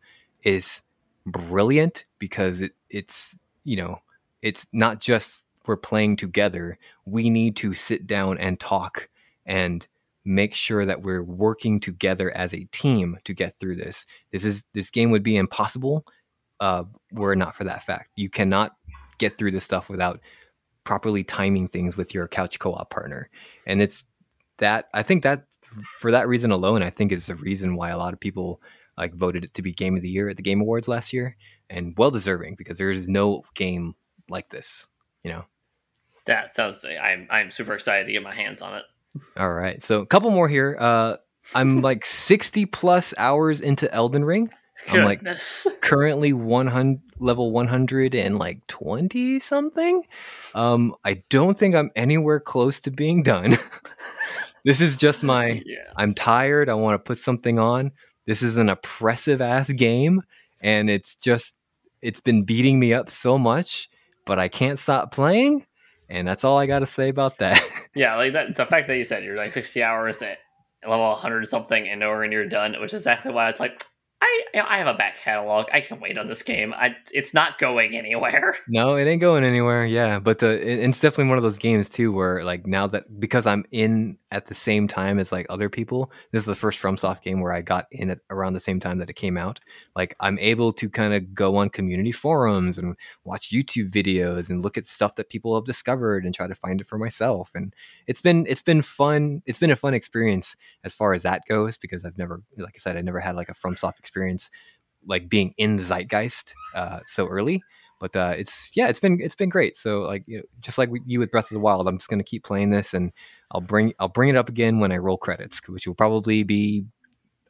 [SPEAKER 1] is brilliant because it it's you know it's not just we're playing together we need to sit down and talk and make sure that we're working together as a team to get through this this is this game would be impossible uh, were it not for that fact. You cannot get through this stuff without properly timing things with your couch co-op partner. And it's that I think that for that reason alone, I think is the reason why a lot of people like voted it to be game of the year at the Game Awards last year, and well deserving because there is no game like this. You know.
[SPEAKER 3] That sounds. I'm I'm super excited to get my hands on it.
[SPEAKER 1] All right, so a couple more here. Uh, I'm like 60 plus hours into Elden Ring. I'm like
[SPEAKER 3] Goodness.
[SPEAKER 1] currently 100 level 100 and like 20 something um i don't think i'm anywhere close to being done this is just my
[SPEAKER 3] yeah.
[SPEAKER 1] i'm tired i want to put something on this is an oppressive ass game and it's just it's been beating me up so much but i can't stop playing and that's all i got to say about that
[SPEAKER 3] Yeah, like that. The fact that you said you're like 60 hours at level 100 something and nowhere near done, which is exactly why it's like I I have a back catalog. I can wait on this game. I it's not going anywhere.
[SPEAKER 1] No, it ain't going anywhere. Yeah, but the, it- it's definitely one of those games too, where like now that because I'm in at the same time as like other people, this is the first FromSoft game where I got in at around the same time that it came out. Like I'm able to kind of go on community forums and watch YouTube videos and look at stuff that people have discovered and try to find it for myself. And it's been it's been fun. It's been a fun experience as far as that goes because I've never, like I said, I never had like a FromSoft experience like being in the zeitgeist uh, so early but uh, it's yeah, it's been it's been great. So like you know, just like you with Breath of the Wild, I'm just gonna keep playing this, and I'll bring I'll bring it up again when I roll credits, which will probably be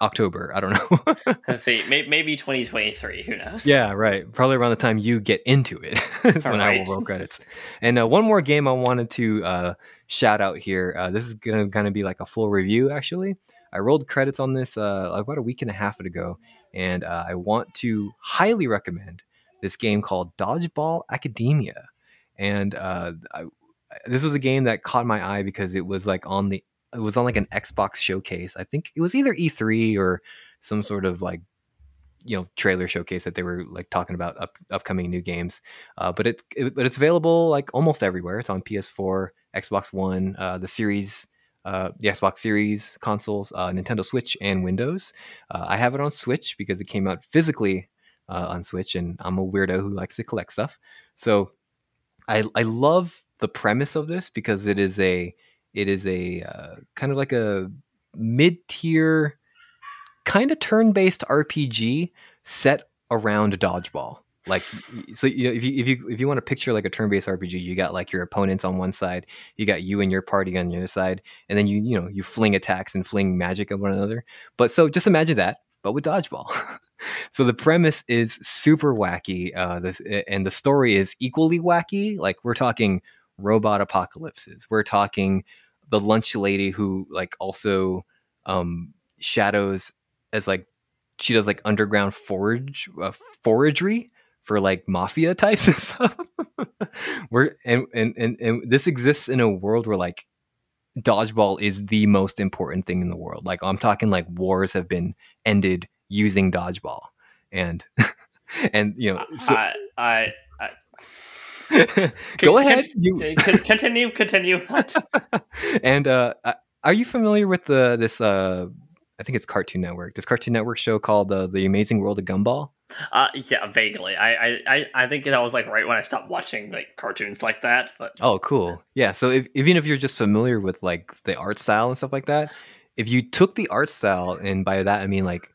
[SPEAKER 1] October. I don't know.
[SPEAKER 3] Let's see, may, maybe 2023. Who knows?
[SPEAKER 1] yeah, right. Probably around the time you get into it when I will roll credits. And uh, one more game I wanted to uh, shout out here. Uh, this is gonna kind of be like a full review. Actually, I rolled credits on this uh, about a week and a half ago, and uh, I want to highly recommend this game called Dodgeball Academia. And uh, I, this was a game that caught my eye because it was like on the it was on like an Xbox showcase. I think it was either E3 or some sort of like you know trailer showcase that they were like talking about up, upcoming new games. Uh, but it, it but it's available like almost everywhere. It's on PS4, Xbox One, uh, the Series, uh, the Xbox Series consoles, uh, Nintendo Switch, and Windows. Uh, I have it on Switch because it came out physically uh, on Switch, and I'm a weirdo who likes to collect stuff. So I I love the premise of this because it is a it is a uh, kind of like a mid tier kind of turn based RPG set around dodgeball. Like so, you know, if you if you if you want to picture like a turn based RPG, you got like your opponents on one side, you got you and your party on the other side, and then you you know you fling attacks and fling magic at one another. But so just imagine that, but with dodgeball. so the premise is super wacky, uh, this and the story is equally wacky. Like we're talking robot apocalypses. We're talking the lunch lady who like also um, shadows as like she does like underground forage uh, foragery for like mafia types and stuff. We're and, and and and this exists in a world where like dodgeball is the most important thing in the world. Like I'm talking like wars have been ended using dodgeball, and and you know so,
[SPEAKER 3] I, I,
[SPEAKER 1] go ahead. You
[SPEAKER 3] continue, continue.
[SPEAKER 1] and uh, uh, are you familiar with the this? Uh, I think it's Cartoon Network. This Cartoon Network show called uh, The Amazing World of Gumball.
[SPEAKER 3] Uh, yeah, vaguely. I, I, I, I think that was like right when I stopped watching like cartoons like that. But
[SPEAKER 1] Oh, cool. Yeah. So if, even if you're just familiar with like the art style and stuff like that, if you took the art style, and by that I mean like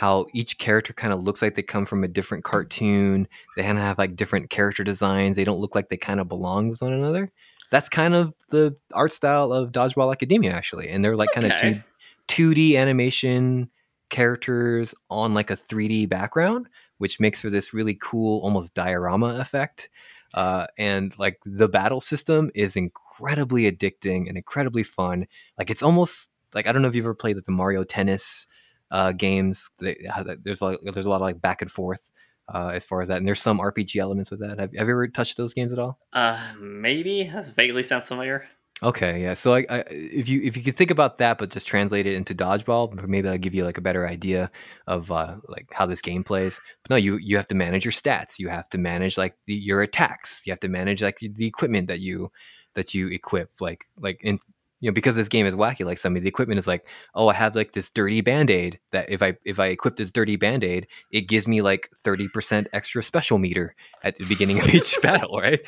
[SPEAKER 1] how each character kind of looks like they come from a different cartoon. They kind of have like different character designs. They don't look like they kind of belong with one another. That's kind of the art style of Dodgeball Academia, actually. And they're like kind of two, 2D animation characters on like a 3D background, which makes for this really cool, almost diorama effect. Uh, and like the battle system is incredibly addicting and incredibly fun. Like it's almost like I don't know if you've ever played like the Mario Tennis uh, games. They, there's like there's a lot of like back and forth uh, as far as that, and there's some RPG elements with that. Have, have you ever touched those games at all?
[SPEAKER 3] Uh, maybe that vaguely sounds familiar.
[SPEAKER 1] Okay, yeah. So, like, I, if you if you could think about that, but just translate it into dodgeball, maybe that'll give you like a better idea of uh, like how this game plays. But no, you you have to manage your stats. You have to manage like the, your attacks. You have to manage like the equipment that you that you equip. Like like in you know because this game is wacky. Like some of the equipment is like, oh, I have like this dirty band aid that if I if I equip this dirty band aid, it gives me like thirty percent extra special meter at the beginning of each battle, right?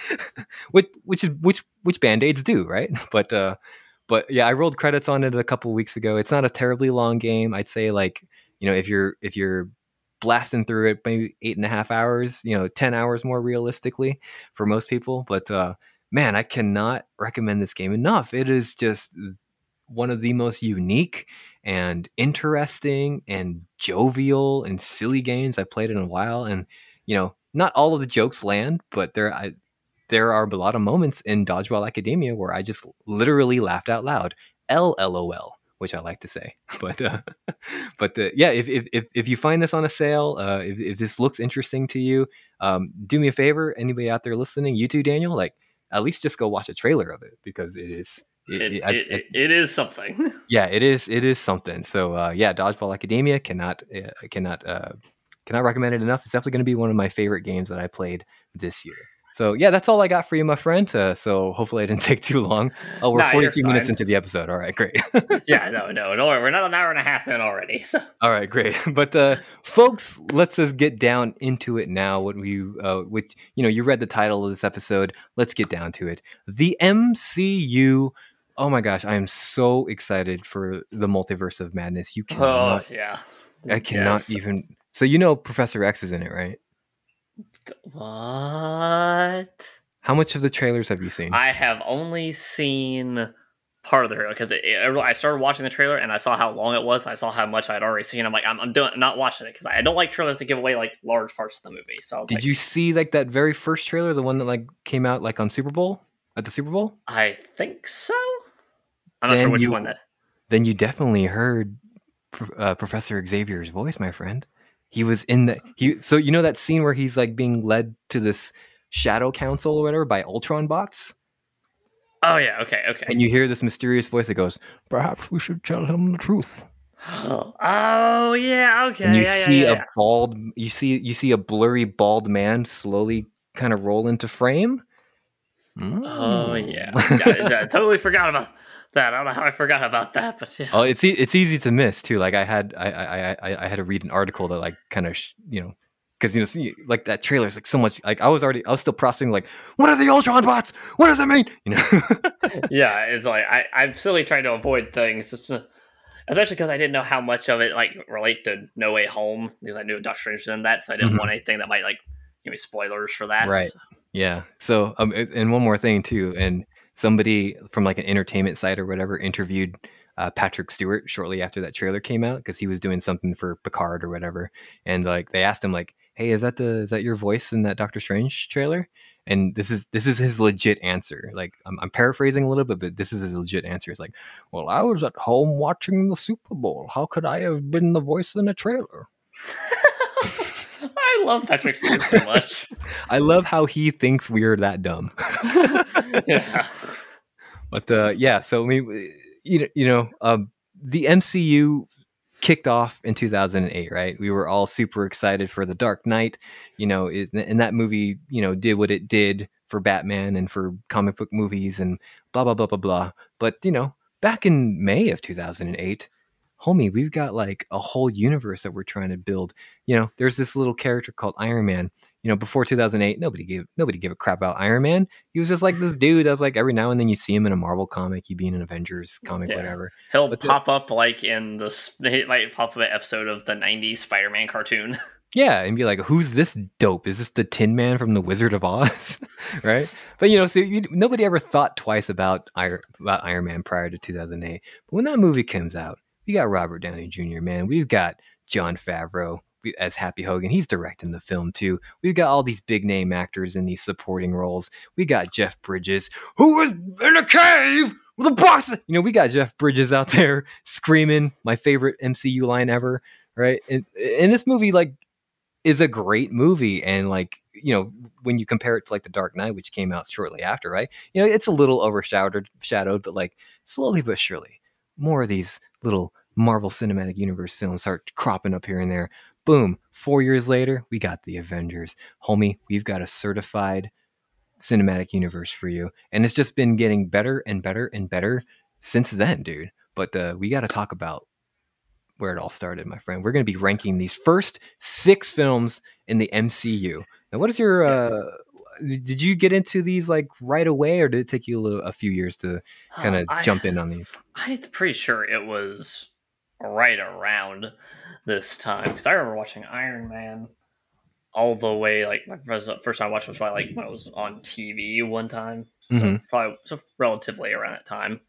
[SPEAKER 1] which which is which which band-aids do right but uh but yeah i rolled credits on it a couple weeks ago it's not a terribly long game i'd say like you know if you're if you're blasting through it maybe eight and a half hours you know 10 hours more realistically for most people but uh man i cannot recommend this game enough it is just one of the most unique and interesting and jovial and silly games i've played in a while and you know not all of the jokes land but there I, there are a lot of moments in Dodgeball Academia where I just literally laughed out loud. LLOL, which I like to say. But uh, but uh, yeah, if, if if you find this on a sale, uh, if, if this looks interesting to you, um, do me a favor. Anybody out there listening, you too, Daniel, like at least just go watch a trailer of it because it is. It,
[SPEAKER 3] It,
[SPEAKER 1] it- I-
[SPEAKER 3] it, it is something.
[SPEAKER 1] yeah, it is. It is something. So uh, yeah, Dodgeball Academia cannot uh, cannot uh, cannot recommend it enough. It's definitely going to be one of my favorite games that I played this year. So yeah, that's all I got for you, my friend. Uh, so hopefully I didn't take too long. Oh, we're
[SPEAKER 3] Nah,
[SPEAKER 1] 42 minutes into the episode. All right, great.
[SPEAKER 3] yeah, no, no, worry. We're not an hour and a half in already. So
[SPEAKER 1] all right, great. But uh, folks, let's just get down into it now. What we, uh, which you know, you read the title of this episode. Let's get down to it. The MCU. Oh my gosh, I am so excited for the multiverse of madness. You
[SPEAKER 3] Oh
[SPEAKER 1] cannot
[SPEAKER 3] yeah.
[SPEAKER 1] I cannot
[SPEAKER 3] Yes.
[SPEAKER 1] even. So you know Professor X is in it, right?
[SPEAKER 3] What?
[SPEAKER 1] How much of the trailers have you seen?
[SPEAKER 3] I have only seen part of the trailer because I started watching the trailer and I saw how long it was. I saw how much I'd already seen. I'm like, I'm, I'm doing, not watching it because I don't like trailers that give away like large parts of the movie. So I was
[SPEAKER 1] Did
[SPEAKER 3] like,
[SPEAKER 1] you see like that very first trailer, the one that like came out like on Super Bowl at the Super Bowl?
[SPEAKER 3] I think so. I'm not
[SPEAKER 1] Then
[SPEAKER 3] sure which
[SPEAKER 1] you-
[SPEAKER 3] one that.
[SPEAKER 1] Then you definitely heard uh, Professor Xavier's voice, my friend. He was in the he. So you know that scene where he's like being led to this shadow council or whatever by Ultron bots,
[SPEAKER 3] Oh yeah. Okay. Okay.
[SPEAKER 1] and you hear this mysterious voice that goes, "Perhaps we should tell him the truth."
[SPEAKER 3] oh yeah. Okay.
[SPEAKER 1] and you
[SPEAKER 3] yeah,
[SPEAKER 1] see
[SPEAKER 3] yeah,
[SPEAKER 1] a
[SPEAKER 3] yeah.
[SPEAKER 1] bald you see you see a blurry bald man slowly kind of roll into frame
[SPEAKER 3] Oh yeah.
[SPEAKER 1] Mm.
[SPEAKER 3] yeah. I totally forgot about that. I don't know how I forgot about that, but yeah.
[SPEAKER 1] oh it's e- it's easy to miss too like i had i i i, I had to read an article that like kind of sh- you know because you know like that trailer is like so much like i was already i was still processing like what are the ultron bots what does that mean you know
[SPEAKER 3] yeah, it's like I, I'm silly trying to avoid things, uh, especially because I didn't know how much of it like relate to No Way Home because I knew Doctor Strange was in that, so I didn't
[SPEAKER 1] Mhm.
[SPEAKER 3] want anything that might like give me spoilers for that.
[SPEAKER 1] Right. Yeah. So, um, and one more thing too, and somebody from like an entertainment site or whatever interviewed uh, Patrick Stewart shortly after that trailer came out because he was doing something for Picard or whatever, and like they asked him like, "Hey, is that the is that your voice in that Doctor Strange trailer?" And this is this is his legit answer. Like I'm, I'm paraphrasing a little bit, but this is his legit answer. It's like, "Well, I was at home watching the Super Bowl. How could I have been the voice in a trailer?"
[SPEAKER 3] I love Patrick Stewart so much.
[SPEAKER 1] I love how he thinks we're that dumb.
[SPEAKER 3] yeah.
[SPEAKER 1] But uh, yeah, so I mean, you know, you know, um, the MCU kicked off in 2008, right? We were all super excited for the Dark Knight. You know, it, and that movie, you know, did what it did for Batman and for comic book movies and blah blah blah blah blah. But you know, back in May of 2008. Homie, we've got like a whole universe that we're trying to build. You know, there's this little character called Iron Man. you know, before 2008, nobody gave nobody gave a crap about Iron Man. He was just like this dude. I was like every now and then you see him in a Marvel comic, he'd be in an Avengers comic,
[SPEAKER 3] Yeah.
[SPEAKER 1] whatever.
[SPEAKER 3] He'll
[SPEAKER 1] But the-
[SPEAKER 3] pop up like in the he might pop up an episode of the '90s Spider-Man cartoon.
[SPEAKER 1] Yeah, and be like, who's this dope? Is this the Tin Man from the Wizard of Oz? right? But you know, so you, nobody ever thought twice about Iron about Iron Man prior to 2008. But when that movie comes out, we got Robert Downey Jr. Man, we've got Jon Favreau as Happy Hogan. He's directing the film too. We've got all these big name actors in these supporting roles. We got Jeff Bridges, who is in a cave with a box. of-" You know, we got Jeff Bridges out there screaming my favorite MCU line ever. Right, and, and this movie like is a great movie and like you know when you compare it to like the dark knight which came out shortly after right you know it's a little overshadowed shadowed but like slowly but surely more of these little marvel cinematic universe films start cropping up here and there boom four years later we got the avengers homie we've got a certified cinematic universe for you and it's just been getting better and better and better since then dude but uh, we got to talk about where it all started, my friend. We're going to be ranking these first six films in the MCU. Now, what is your?
[SPEAKER 3] Yes.
[SPEAKER 1] Uh, did you get into these like right away, or did it take you a little, a few years to kind of
[SPEAKER 3] I-
[SPEAKER 1] jump in on these?
[SPEAKER 3] I'm pretty sure it was right around this time because I remember watching Iron Man all the way. Like my first first time I watched was probably like when i was on TV one time. So
[SPEAKER 1] Mhm.
[SPEAKER 3] probably so relatively around that time.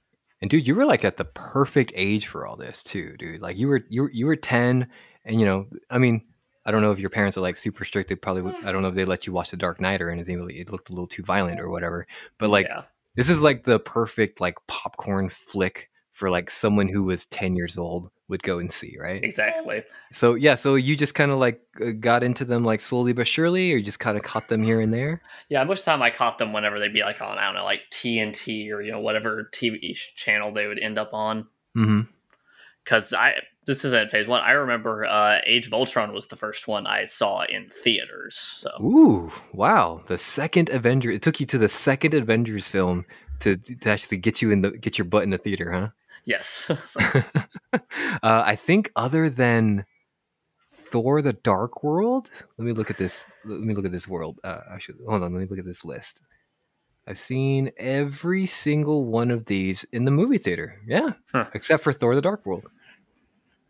[SPEAKER 1] And dude, you were like at the perfect age for all this too, dude. Like you were you were, you were ten, and you know, I mean, I don't know if your parents are like super strict. They probably would, I don't know if they let you watch The Dark Knight or anything. but It looked a little too violent or whatever. But like
[SPEAKER 3] yeah,
[SPEAKER 1] this is like the perfect like popcorn flick for like someone who was 10 years old would go and see right
[SPEAKER 3] exactly.
[SPEAKER 1] so yeah so you just kind of like uh, got into them like slowly but surely or you just kind of caught them here and there
[SPEAKER 3] Yeah, most of the time I caught them whenever they'd be like on I don't know like TNT or you know whatever TV channel they would end up on.
[SPEAKER 1] mm-hmm
[SPEAKER 3] Because I this isn't phase one. I remember uh, Age of Ultron was the first one I saw in theaters. So
[SPEAKER 1] ooh wow the second avenger it took you to the second avengers film to, to actually get you in the get your butt in the theater huh
[SPEAKER 3] yes,
[SPEAKER 1] uh, i think other than thor the dark world let me look at this let me look at this world uh actually hold on let me look at this list i've seen every single one of these in the movie theater yeah
[SPEAKER 3] Huh.
[SPEAKER 1] except for thor the dark world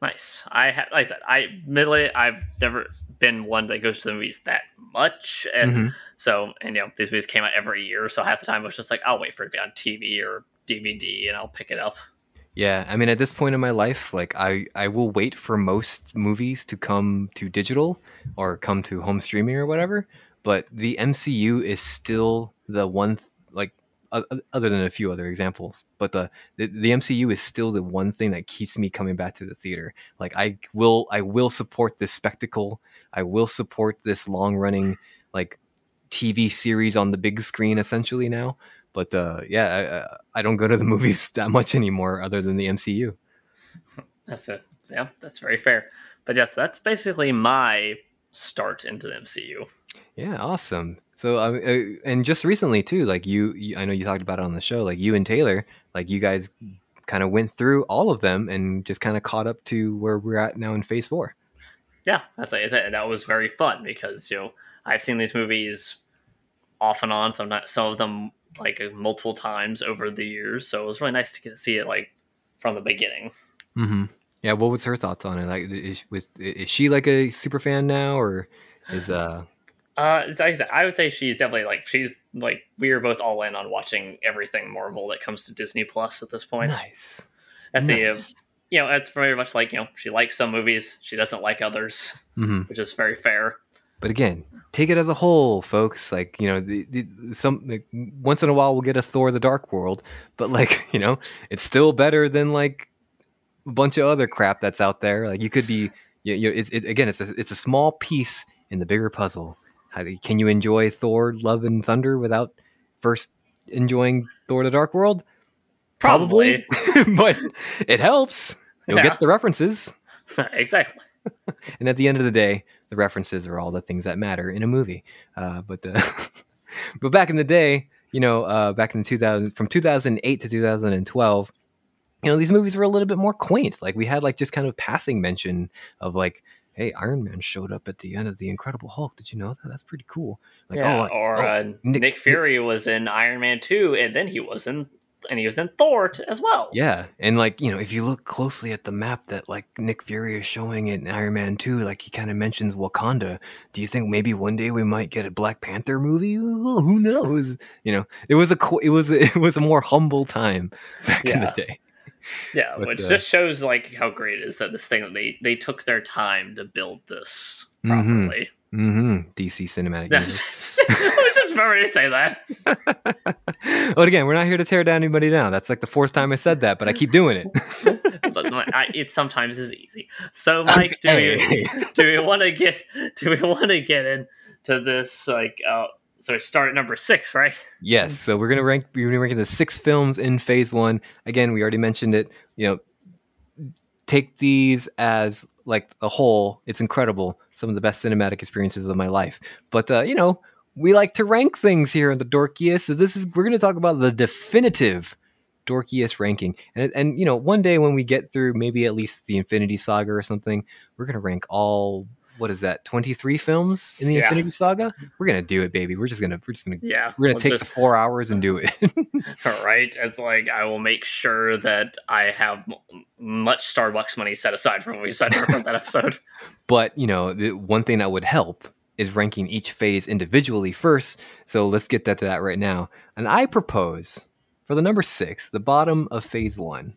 [SPEAKER 3] nice. I ha- like I said, I admittedly I've never been one that goes to the movies that much, and
[SPEAKER 1] Mhm.
[SPEAKER 3] so and you know these movies came out every year, so half the time I was just like I'll wait for it to be on TV or DVD and I'll pick it up.
[SPEAKER 1] Yeah, I mean, at this point in my life, like I, I will wait for most movies to come to digital or come to home streaming or whatever. But the MCU is still the one, like, other than a few other examples, but the, the the MCU is still the one thing that keeps me coming back to the theater. Like, I will, I will support this spectacle. I will support this long running, like, TV series on the big screen, essentially now. But uh, yeah, I, I- I don't go to the movies that much anymore, other than the MCU.
[SPEAKER 3] That's it. Yeah, that's very fair. But yes, that's basically my start into the MCU.
[SPEAKER 1] Yeah, awesome. So, uh, uh, and just recently too, like you, you, I know you talked about it on the show. Like you and Taylor, like you guys kind of went through all of them and just kind of caught up to where we're at now in Phase Four.
[SPEAKER 3] Yeah, that's like I that was very fun because you know I've seen these movies off and on, some some of them like multiple times over the years. So it was really nice to get, see it like from the beginning.
[SPEAKER 1] Mm-hmm. Yeah. What was her thoughts on it? Like, is, was, is she like a super fan now, or is uh?
[SPEAKER 3] Uh, like I said, I would say she's definitely like she's like we are both all in on watching everything Marvel that comes to Disney Plus at this point.
[SPEAKER 1] Nice.
[SPEAKER 3] That's the uh, you know that's very much like you know she likes some movies, she doesn't like others,
[SPEAKER 1] hmm
[SPEAKER 3] which is very fair.
[SPEAKER 1] But again, take it as a whole, folks. Like you know, the, the, some like, once in a while we'll get a Thor: The Dark World, but like you know, it's still better than like a bunch of other crap that's out there. Like you could be, you, you it's it, again, it's a, it's a small piece in the bigger puzzle. How, can you enjoy Thor: Love and Thunder without first enjoying Thor: The Dark World?
[SPEAKER 3] Probably,
[SPEAKER 1] but it helps. You'll
[SPEAKER 3] Yeah.
[SPEAKER 1] get the references.
[SPEAKER 3] exactly.
[SPEAKER 1] And at the end of the day, the references are all the things that matter in a movie. Uh, but the, but back in the day, you know, uh, back in 2000, from 2008 to 2012, you know, these movies were a little bit more quaint. Like we had like just kind of passing mention of like hey, Iron Man showed up at the end of the Incredible Hulk. Did you know that? That's pretty cool. Like,
[SPEAKER 3] yeah,
[SPEAKER 1] oh, like,
[SPEAKER 3] or
[SPEAKER 1] oh,
[SPEAKER 3] uh,
[SPEAKER 1] Nick-
[SPEAKER 3] Nick, Fury was in Iron Man two, and then he was in and he was in Thor as well.
[SPEAKER 1] Yeah, and like you know, if you look closely at the map that like Nick Fury is showing in Iron Man Two, like he kind of mentions Wakanda. Do you think maybe one day we might get a Black Panther movie? Who knows? You know, it was a it was a, it was a more humble time back in the day.
[SPEAKER 3] Yeah, which
[SPEAKER 1] uh,
[SPEAKER 3] just shows like how great it is that this thing that they they took their time to build this
[SPEAKER 1] Mhm.
[SPEAKER 3] properly.
[SPEAKER 1] Mm-hmm. DC Cinematic Universe.
[SPEAKER 3] I was just ready to say that.
[SPEAKER 1] but again, we're not here to tear down anybody down. That's like the fourth time I said that, but I keep doing it.
[SPEAKER 3] I, it sometimes is easy. So, Mike, do we do we want to get do we want to get into this like uh so we start at number six, right?
[SPEAKER 1] Yes, so we're gonna rank we're gonna rank the six films in phase one. Again, we already mentioned it. You know, take these as like a whole. It's incredible. Some of the best cinematic experiences of my life. But uh, you know, we like to rank things here in the dorkiest. So this is we're gonna talk about the definitive dorkiest ranking. And and you know, one day when we get through maybe at least the Infinity Saga or something, we're gonna rank all what is that, 23 films in the
[SPEAKER 3] Yeah.
[SPEAKER 1] Infinity Saga? Mm-hmm. We're gonna do it, baby. We're just gonna we're just gonna
[SPEAKER 3] Yeah,
[SPEAKER 1] we're gonna
[SPEAKER 3] we'll
[SPEAKER 1] take
[SPEAKER 3] just-
[SPEAKER 1] the four hours and do it.
[SPEAKER 3] All right, it's like I will make sure that I have much Starbucks money set aside for when we decide to record that episode.
[SPEAKER 1] but you know, the one thing that would help is ranking each phase individually first. So let's get that to that right now. And I propose for the number six, the bottom of phase one.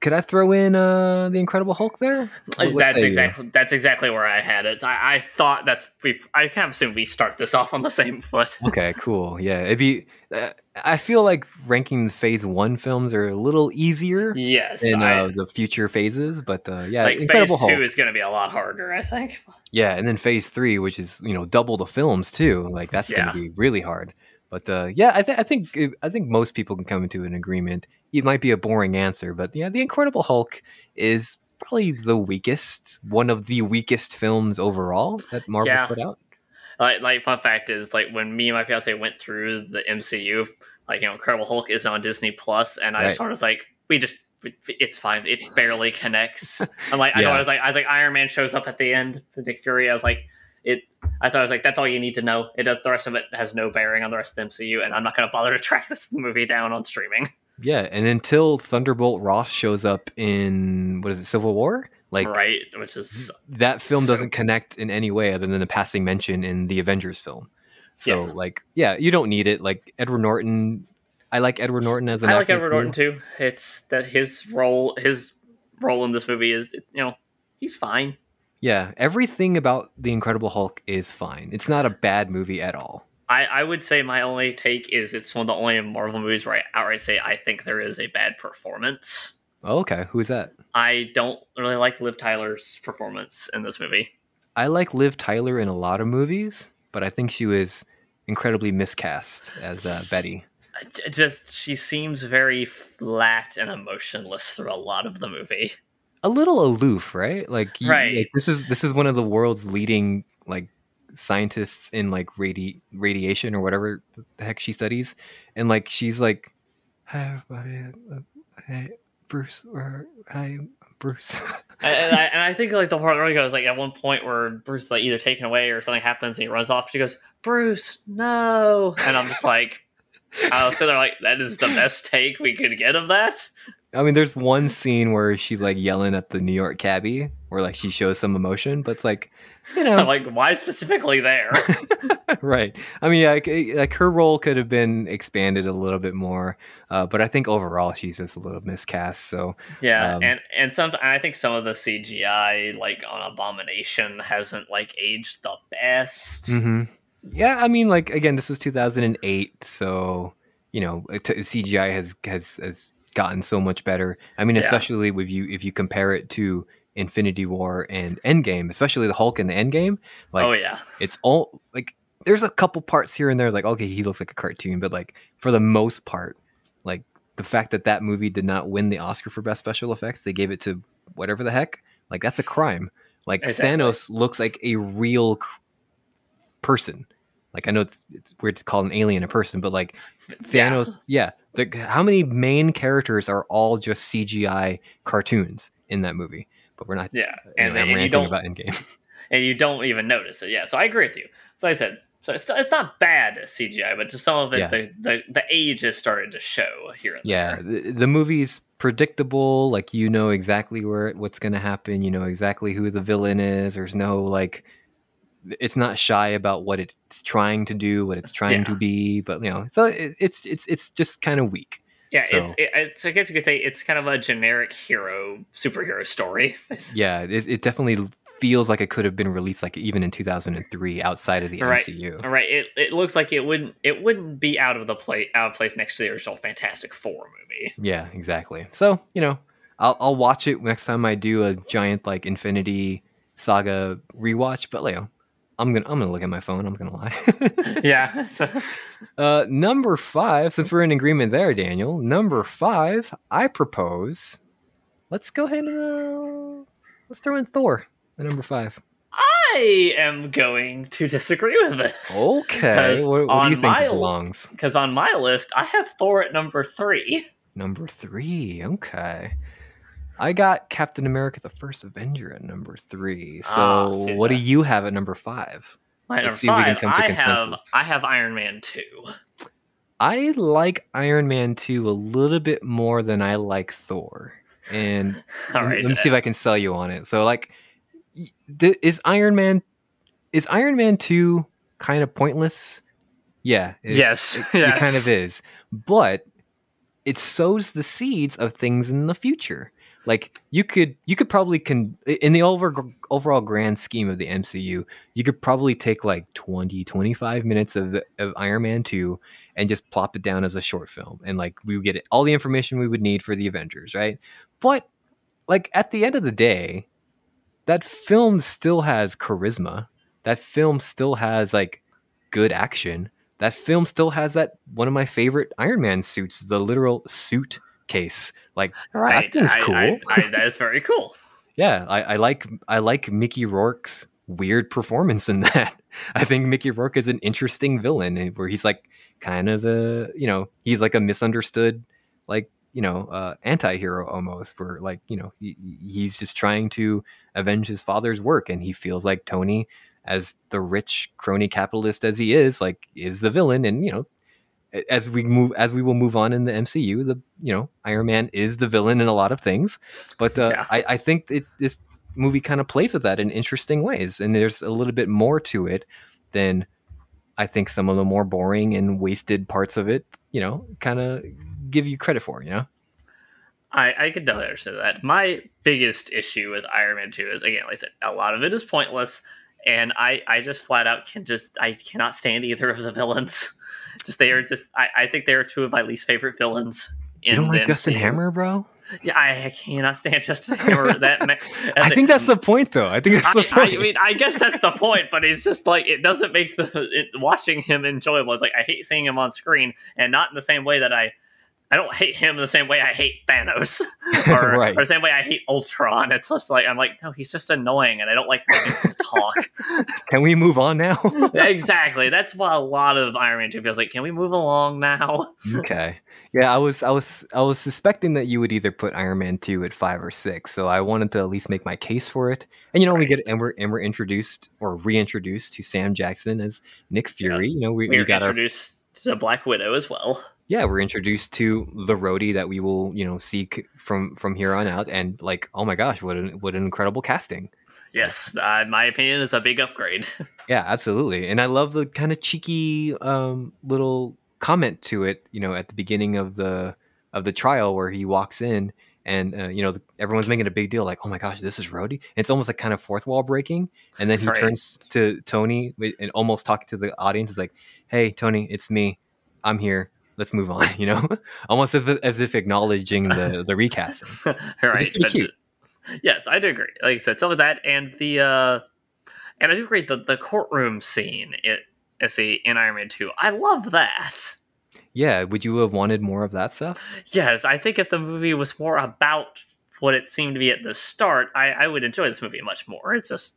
[SPEAKER 1] Could I throw in uh the Incredible Hulk there? What-
[SPEAKER 3] that's
[SPEAKER 1] say you?
[SPEAKER 3] exactly that's exactly where I had it. I, I thought that's we. I kind of assume we start this off on the same foot.
[SPEAKER 1] Okay, cool. Yeah, it'd be. Uh, I feel like ranking phase one films are a little easier
[SPEAKER 3] Yes,
[SPEAKER 1] in
[SPEAKER 3] I,
[SPEAKER 1] uh, the future phases, but uh, yeah,
[SPEAKER 3] like phase
[SPEAKER 1] Incredible
[SPEAKER 3] two
[SPEAKER 1] Hulk.
[SPEAKER 3] is going to be a lot harder. I think.
[SPEAKER 1] Yeah, and then phase three, which is you know double the films too. Like that's
[SPEAKER 3] Yeah.
[SPEAKER 1] gonna be really hard. But uh, yeah, I, th- I think I think most people can come into an agreement. It might be a boring answer, but yeah, the Incredible Hulk is probably the weakest, one of the weakest films overall that Marvel
[SPEAKER 3] Yeah.
[SPEAKER 1] put out.
[SPEAKER 3] Like, like fun fact is like when me and my fiance went through the MCU, like you know, Incredible Hulk is on Disney Plus, and I
[SPEAKER 1] Right.
[SPEAKER 3] sort of was like, we just it's fine. It barely connects. I'm like, I
[SPEAKER 1] Yeah.
[SPEAKER 3] thought I was like, I was like, Iron Man shows up at the end for Nick Fury. I was like, it. I thought I was like, that's all you need to know. It does. The rest of it has no bearing on the rest of the MCU, and I'm not going to bother to track this movie down on streaming.
[SPEAKER 1] Yeah, and until Thunderbolt Ross shows up in what is it, Civil War? Like
[SPEAKER 3] right, which is
[SPEAKER 1] that film
[SPEAKER 3] So-
[SPEAKER 1] doesn't connect in any way other than a passing mention in the Avengers film. So
[SPEAKER 3] Yeah.
[SPEAKER 1] like, yeah, you don't need it. Like Edward Norton, I like Edward Norton as an
[SPEAKER 3] I like Edward. Norton too. It's that his role, his role in this movie is, you know, he's fine.
[SPEAKER 1] Yeah, everything about the Incredible Hulk is fine. It's not a bad movie at all.
[SPEAKER 3] I, I would say my only take is it's one of the only Marvel movies where I outright say I think there is a bad performance.
[SPEAKER 1] Oh, okay, who's that?
[SPEAKER 3] I don't really like Liv Tyler's performance in this movie.
[SPEAKER 1] I like Liv Tyler in a lot of movies, but I think she was incredibly miscast as uh, Betty.
[SPEAKER 3] Just she seems very flat and emotionless through a lot of the movie.
[SPEAKER 1] A little aloof, right? Like, you-
[SPEAKER 3] Right.
[SPEAKER 1] like, this is this is one of the world's leading like scientists in like radi- radiation or whatever the heck she studies, and like she's like, "Hi, everybody, uh, hey, Bruce, or hi, Bruce."
[SPEAKER 3] and, I, and I think like the part where it goes like at one point where Bruce is, like either taken away or something happens and he runs off. She goes, "Bruce, no!" And I'm just like, I was sitting there like, that is the best take we could get of that.
[SPEAKER 1] I mean, there's one scene where she's like yelling at the New York cabbie, where like she shows some emotion, but it's like, you know,
[SPEAKER 3] like, why specifically there?
[SPEAKER 1] right. I mean, like, eh, like her role could have been expanded a little bit more, uh, but I think overall she's just a little miscast. So
[SPEAKER 3] Yeah,
[SPEAKER 1] Um,
[SPEAKER 3] and and some I think some of the CGI like on Abomination hasn't like aged the best.
[SPEAKER 1] mhm. yeah, I mean, like again, this was 2008, so you know, it- CGI has has has gotten so much better. I mean,
[SPEAKER 3] Yeah.
[SPEAKER 1] especially with you if you compare it to Infinity War and Endgame, especially the Hulk in the Endgame, like
[SPEAKER 3] oh yeah,
[SPEAKER 1] it's all like there's a couple parts here and there like okay he looks like a cartoon but like for the most part like the fact that that movie did not win the oscar for best special effects they gave it to whatever the heck like that's a crime like
[SPEAKER 3] Exactly.
[SPEAKER 1] thanos looks like a real person like i know it's, it's weird to call an alien a person but like
[SPEAKER 3] Yeah.
[SPEAKER 1] thanos yeah, the, how many main characters are all just cgi cartoons in that movie but we're not.
[SPEAKER 3] Yeah, uh,
[SPEAKER 1] you
[SPEAKER 3] and,
[SPEAKER 1] know, I'm
[SPEAKER 3] and you
[SPEAKER 1] ranting
[SPEAKER 3] don't
[SPEAKER 1] about Endgame.
[SPEAKER 3] and you don't even notice it. Yeah, so I agree with you. So like I said, so it's, it's not bad CGI, but to some of it,
[SPEAKER 1] Yeah.
[SPEAKER 3] the, the the age has started to show here and
[SPEAKER 1] Yeah,
[SPEAKER 3] there.
[SPEAKER 1] the, the movie's predictable. Like you know exactly where what's going to happen. You know exactly who the villain is. There's no like, it's not shy about what it's trying to do, what it's trying to be. But you know, so it, it's it's it's just kind of weak.
[SPEAKER 3] Yeah,
[SPEAKER 1] So-
[SPEAKER 3] it's, it, it's I guess you could say it's kind of a generic hero superhero story.
[SPEAKER 1] Yeah, it, it definitely feels like it could have been released like even in 2003 outside of the
[SPEAKER 3] Right.
[SPEAKER 1] MCU.
[SPEAKER 3] All right, it, it looks like it wouldn't it wouldn't be out of the play out of place next to the original Fantastic Four movie.
[SPEAKER 1] Yeah, exactly. So you know, I'll I'll watch it next time I do a giant like Infinity Saga rewatch. But Leo, I'm gonna I'm gonna look at my phone. I'm gonna lie.
[SPEAKER 3] Yeah, so,
[SPEAKER 1] uh, number five. Since we're in agreement there, Daniel. Number five. I propose. Let's go ahead and uh, let's throw in Thor at number five.
[SPEAKER 3] I am going to disagree with this.
[SPEAKER 1] Okay. What, what do you think
[SPEAKER 3] my-
[SPEAKER 1] it belongs?
[SPEAKER 3] Because on my list, I have Thor at number three.
[SPEAKER 1] Number three. Okay. I got Captain America: The First Avenger at number three. So,
[SPEAKER 3] Ah,
[SPEAKER 1] what do you have at number five?
[SPEAKER 3] My
[SPEAKER 1] Let's
[SPEAKER 3] number
[SPEAKER 1] see if we can
[SPEAKER 3] five,
[SPEAKER 1] come to
[SPEAKER 3] I have. I have Iron Man two.
[SPEAKER 1] I like Iron Man 2 a little bit more than I like Thor. And
[SPEAKER 3] All
[SPEAKER 1] let me- see if I can sell you on it. So like is Iron Man is Iron Man 2 kind of pointless? Yeah. it-
[SPEAKER 3] yes,
[SPEAKER 1] It,
[SPEAKER 3] yes.
[SPEAKER 1] it kind of is. But it sows the seeds of things in the future. Like you could you could probably can in the over, overall grand scheme of the MCU, you could probably take like 20 25 minutes of of Iron Man 2 and just plop it down as a short film and like we would get all the information we would need for the Avengers, right? But like at the end of the day, that film still has charisma. That film still has like good action. That film still has that one of my favorite Iron Man suits, the literal suit case. Like
[SPEAKER 3] right.
[SPEAKER 1] thing's
[SPEAKER 3] I-
[SPEAKER 1] cool.
[SPEAKER 3] I- I- that is very cool.
[SPEAKER 1] yeah, I, I like I like Mickey Rourke's weird performance in that. I think Mickey Rourke is an interesting villain where he's like kind of a you know he's like a misunderstood like you know uh, anti-hero almost where like you know he, he's just trying to avenge his father's work and he feels like Tony as the rich crony capitalist as he is like is the villain and you know as we move as we will move on in the MCU the you know Iron Man is the villain in a lot of things but uh,
[SPEAKER 3] Yeah.
[SPEAKER 1] I, I think it, this movie kind of plays with that in interesting ways and there's a little bit more to it than I think some of the more boring and wasted parts of it you know kind of give you credit for you know
[SPEAKER 3] I, I could definitely understand that. My biggest issue with Iron Man 2 is again, like I said, a lot of it is pointless, and I, I just flat out can just I cannot stand either of the villains. just they are just I, I think they are two of my least favorite villains. In
[SPEAKER 1] you don't like Justin. Hammer bro
[SPEAKER 3] Yeah, I, I cannot stand Justin Hammer. That ma-
[SPEAKER 1] I think that's the point though I think that's the
[SPEAKER 3] I,
[SPEAKER 1] point
[SPEAKER 3] I mean, I guess that's the point, but it's just like it doesn't make the it, watching him enjoyable. It's like I hate seeing him on screen, and not in the same way that I, I don't hate him the same way I hate Thanos, or,
[SPEAKER 1] Right.
[SPEAKER 3] or the same way I hate Ultron. It's just like I'm like, no, he's just annoying, and I don't like listening him talk.
[SPEAKER 1] can we move on now
[SPEAKER 3] exactly. That's why a lot of Iron Man Two feels like. Can we move along now?
[SPEAKER 1] okay yeah i was i was i was suspecting that you would either put iron man 2 at 5 or 6 so i wanted to at least make my case for it and you know we get and we're and we're introduced or reintroduced to sam jackson as nick fury you know we,
[SPEAKER 3] We
[SPEAKER 1] we
[SPEAKER 3] were
[SPEAKER 1] got our
[SPEAKER 3] introduced to Black Widow as well.
[SPEAKER 1] Yeah we're introduced to the Rhodey that we will you know seek from from here on out and like oh my gosh what an what an incredible casting
[SPEAKER 3] Yes, uh, my opinion, is a big upgrade.
[SPEAKER 1] Yeah, absolutely. And I love the kind of cheeky um, little comment to it, you know, at the beginning of the of the trial where he walks in and uh, you know everyone's making a big deal like, "Oh my gosh, this is Rhodey." And it's almost like kind of fourth wall breaking, and then he
[SPEAKER 3] Right.
[SPEAKER 1] turns to Tony and almost talking to the audience is like, "Hey, Tony, it's me. I'm here. Let's move on." You know, almost as if, as if acknowledging the the recasting.
[SPEAKER 3] right.
[SPEAKER 1] pretty cute.
[SPEAKER 3] Yes, I do agree. Like I said, some of that and the uh and I do agree the the courtroom scene it let's see in Iron Man 2. I love that.
[SPEAKER 1] Yeah, would you have wanted more of that stuff?
[SPEAKER 3] Yes, I think if the movie was more about what it seemed to be at the start, I, I would enjoy this movie much more. It's just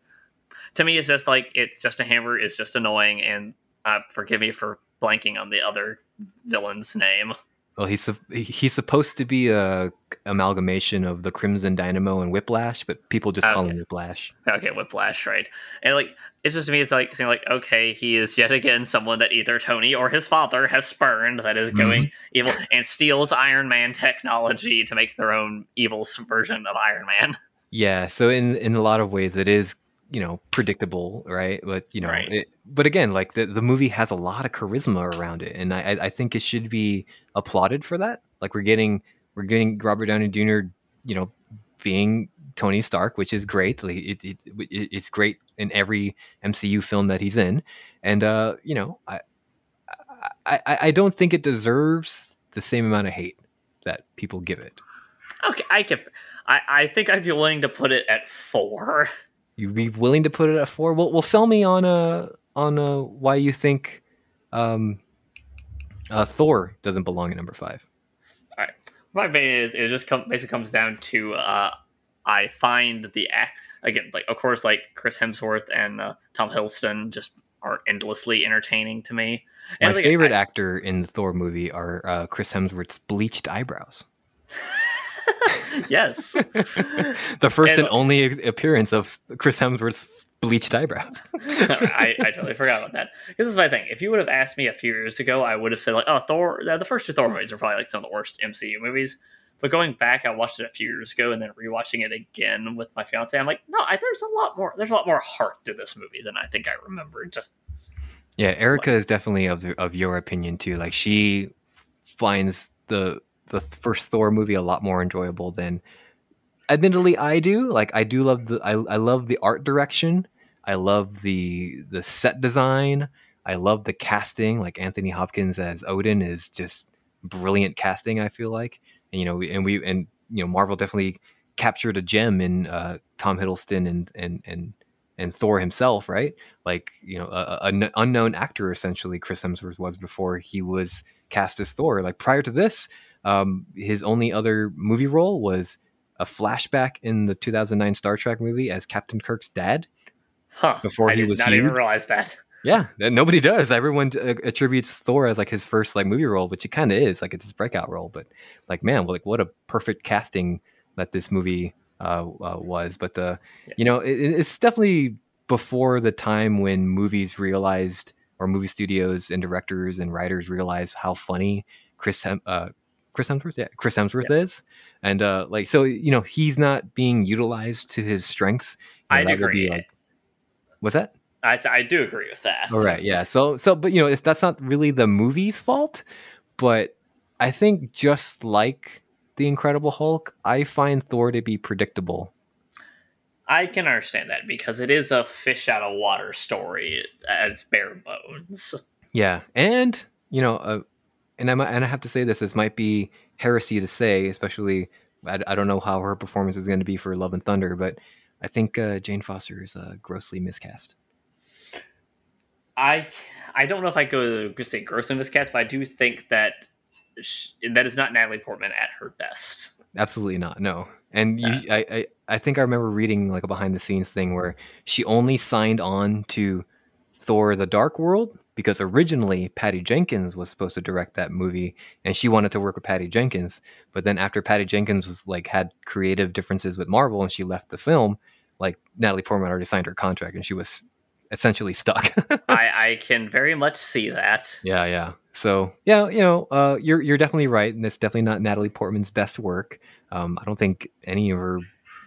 [SPEAKER 3] to me it's just like it's just a hammer, it's just annoying and uh forgive me for blanking on the other villain's name.
[SPEAKER 1] well, he's he's supposed to be a amalgamation of the Crimson Dynamo and Whiplash, but people just call him Whiplash.
[SPEAKER 3] Okay, Whiplash, right? And like, it's just to me, it's like saying like, okay, he is yet again someone that either Tony or his father has spurned that is going mm-hmm. evil and steals Iron Man technology to make their own evil version of Iron Man.
[SPEAKER 1] Yeah, so in in a lot of ways, it is you know predictable, right? But you know,
[SPEAKER 3] Right.
[SPEAKER 1] it, but again, like the the movie has a lot of charisma around it, and I I- think it should be applauded for that. Like we're getting we're getting Robert Downey Jr. You know, being Tony Stark, which is great. Like it, it, it it's great in every MCU film that he's in, and uh, you know, I I I I don't think it deserves the same amount of hate that people give it.
[SPEAKER 3] Okay, I can. I, I think I'd be willing to put it at four.
[SPEAKER 1] You'd be willing to put it at four? Well, well, sell me on a on a why you think um, uh, Thor doesn't belong at number five.
[SPEAKER 3] All right, My opinion is it just come, basically comes down to uh, I find the again like of course like Chris Hemsworth and uh, Tom Hiddleston just are endlessly entertaining to me.
[SPEAKER 1] My
[SPEAKER 3] like,
[SPEAKER 1] favorite
[SPEAKER 3] I-
[SPEAKER 1] actor in the Thor movie are uh, Chris Hemsworth's bleached eyebrows.
[SPEAKER 3] yes.
[SPEAKER 1] the first and,
[SPEAKER 3] And-
[SPEAKER 1] only appearance of Chris Hemsworth's bleached eyebrows.
[SPEAKER 3] I, I totally forgot about that. This is my thing. If you would have asked me a few years ago, I would have said like, "Oh, Thor." The first two Thor movies are probably like some of the worst MCU movies. But going back, I watched it a few years ago, and then rewatching it again with my fiance, I'm like, no, I, there's a lot more. There's a lot more heart to this movie than I think I remembered.
[SPEAKER 1] Yeah, Erica is definitely of the, of your opinion too. Like she finds the the first Thor movie a lot more enjoyable than admittedly I do. Like I do love the I, I love the art direction. I love the the set design. I love the casting. Like Anthony Hopkins as Odin is just brilliant casting. I feel like, and you know, and we and you know, Marvel definitely captured a gem in uh, Tom Hiddleston and and and and Thor himself, right? Like you know, an unknown actor essentially Chris Hemsworth was before he was cast as Thor. Like prior to this, um, his only other movie role was a flashback in the 2009 Star Trek movie as Captain Kirk's dad.
[SPEAKER 3] Huh?
[SPEAKER 1] Before
[SPEAKER 3] I
[SPEAKER 1] he
[SPEAKER 3] did
[SPEAKER 1] was
[SPEAKER 3] not even
[SPEAKER 1] huge?
[SPEAKER 3] realize that.
[SPEAKER 1] Yeah, nobody does. Everyone uh, attributes Thor as like his first like movie role, which it kind of is, like it's his breakout role. But like, man, like what a perfect casting that this movie uh, uh, was. But uh,
[SPEAKER 3] Yeah.
[SPEAKER 1] you know, it, it's definitely before the time when movies realized, or movie studios and directors and writers realized how funny Chris Hem- uh, Chris Hemsworth, yeah, Chris Hemsworth is, and uh, like so, you know, he's not being utilized to his strengths. Would
[SPEAKER 3] agree.
[SPEAKER 1] Like, what's that?
[SPEAKER 3] I, I do agree with that.
[SPEAKER 1] All right, yeah. So, so, but you know, it's, that's not really the movie's fault. But I think just like the Incredible Hulk, I find Thor to be predictable.
[SPEAKER 3] I can understand that because it is a fish out of water story at its bare bones.
[SPEAKER 1] Yeah, and you know, uh, and I and I have to say this. This might be heresy to say, especially. I, I don't know how her performance is going to be for Love and Thunder, but I think uh, Jane Foster is uh, grossly miscast.
[SPEAKER 3] I I don't know if I go to say grossly miscast, but I do think that sh- that is not Natalie Portman at her best.
[SPEAKER 1] Absolutely not. No. And you, I, I, I think I remember reading like a behind the scenes thing where she only signed on to Thor: The Dark World because originally Patty Jenkins was supposed to direct that movie, and she wanted to work with Patty Jenkins. But then after Patty Jenkins was like had creative differences with Marvel and she left the film, like Natalie Portman already signed her contract and she was essentially stuck.
[SPEAKER 3] I, I can very much see that.
[SPEAKER 1] Yeah, yeah. So yeah, you know, uh, you're you're definitely right, and it's definitely not Natalie Portman's best work. Um, I don't think any of her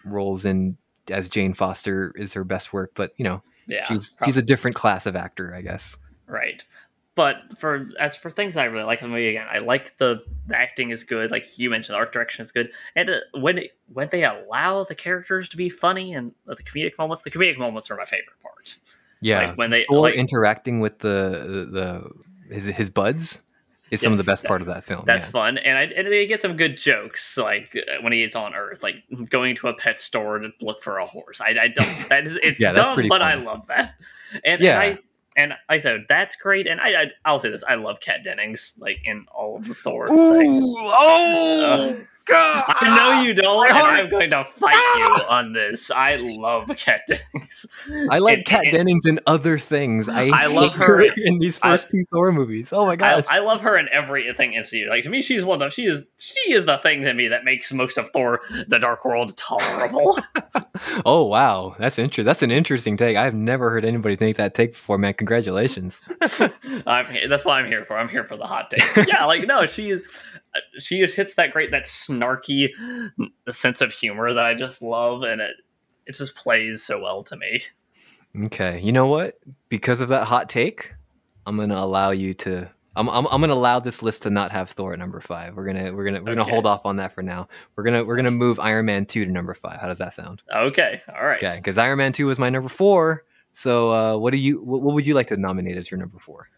[SPEAKER 1] roles in as Jane Foster is her best work, but you know,
[SPEAKER 3] Yeah,
[SPEAKER 1] she's
[SPEAKER 3] prob-
[SPEAKER 1] she's a different class of actor, I guess.
[SPEAKER 3] Right. But for as for things I really like in the movie again, I like the, the acting is good. Like you mentioned, the art direction is good, and uh, when it, when they allow the characters to be funny and the comedic moments, the comedic moments are my favorite part.
[SPEAKER 1] Yeah,
[SPEAKER 3] Like, when they-
[SPEAKER 1] Thor
[SPEAKER 3] like-
[SPEAKER 1] interacting with the the his his buds is some of the best
[SPEAKER 3] that-
[SPEAKER 1] part of that film.
[SPEAKER 3] That's
[SPEAKER 1] yeah.
[SPEAKER 3] fun, and I and they get some good jokes, like uh, when he is on Earth, like going to a pet store to look for a horse. I, I don't. That is it's
[SPEAKER 1] Yeah,
[SPEAKER 3] dumb, but I love that. And,
[SPEAKER 1] Yeah.
[SPEAKER 3] and I and like I said that's great, and I, I I'll say this: I love Kat Dennings, like in all of the Thor things.
[SPEAKER 1] oh, uh,
[SPEAKER 3] I know you don't,
[SPEAKER 1] My
[SPEAKER 3] and I'm going to fight ah! you on this. I love Kat Dennings.
[SPEAKER 1] I like
[SPEAKER 3] And-
[SPEAKER 1] Kat
[SPEAKER 3] and-
[SPEAKER 1] Dennings in other things. I,
[SPEAKER 3] I love
[SPEAKER 1] hate
[SPEAKER 3] her-
[SPEAKER 1] in these
[SPEAKER 3] I-
[SPEAKER 1] first two Thor movies. Oh my
[SPEAKER 3] I,
[SPEAKER 1] gosh!
[SPEAKER 3] I love her in everything MCU. Like to me, she's one of them. She is she is the thing to me that makes most of Thor: The Dark World tolerable.
[SPEAKER 1] oh wow, that's interesting. That's an interesting take. I've never heard anybody make that take before, man. Congratulations.
[SPEAKER 3] I'm here, that's what I'm here for. I'm here for the hot take. Yeah, like no, she is. She just hits that great, that snarky sense of humor that I just love, and it it just plays so well to me.
[SPEAKER 1] Okay, you know what? Because of that hot take, I'm gonna allow you to. I'm, I'm, I'm gonna allow this list to not have Thor at number five. We're gonna we're gonna we're gonna hold off on that for now. We're gonna we're gonna move Iron Man two to number five. How does that sound?
[SPEAKER 3] Okay, all right.
[SPEAKER 1] Okay, because Iron Man two was my number four. So uh, what do you what, what would you like to nominate as your number four?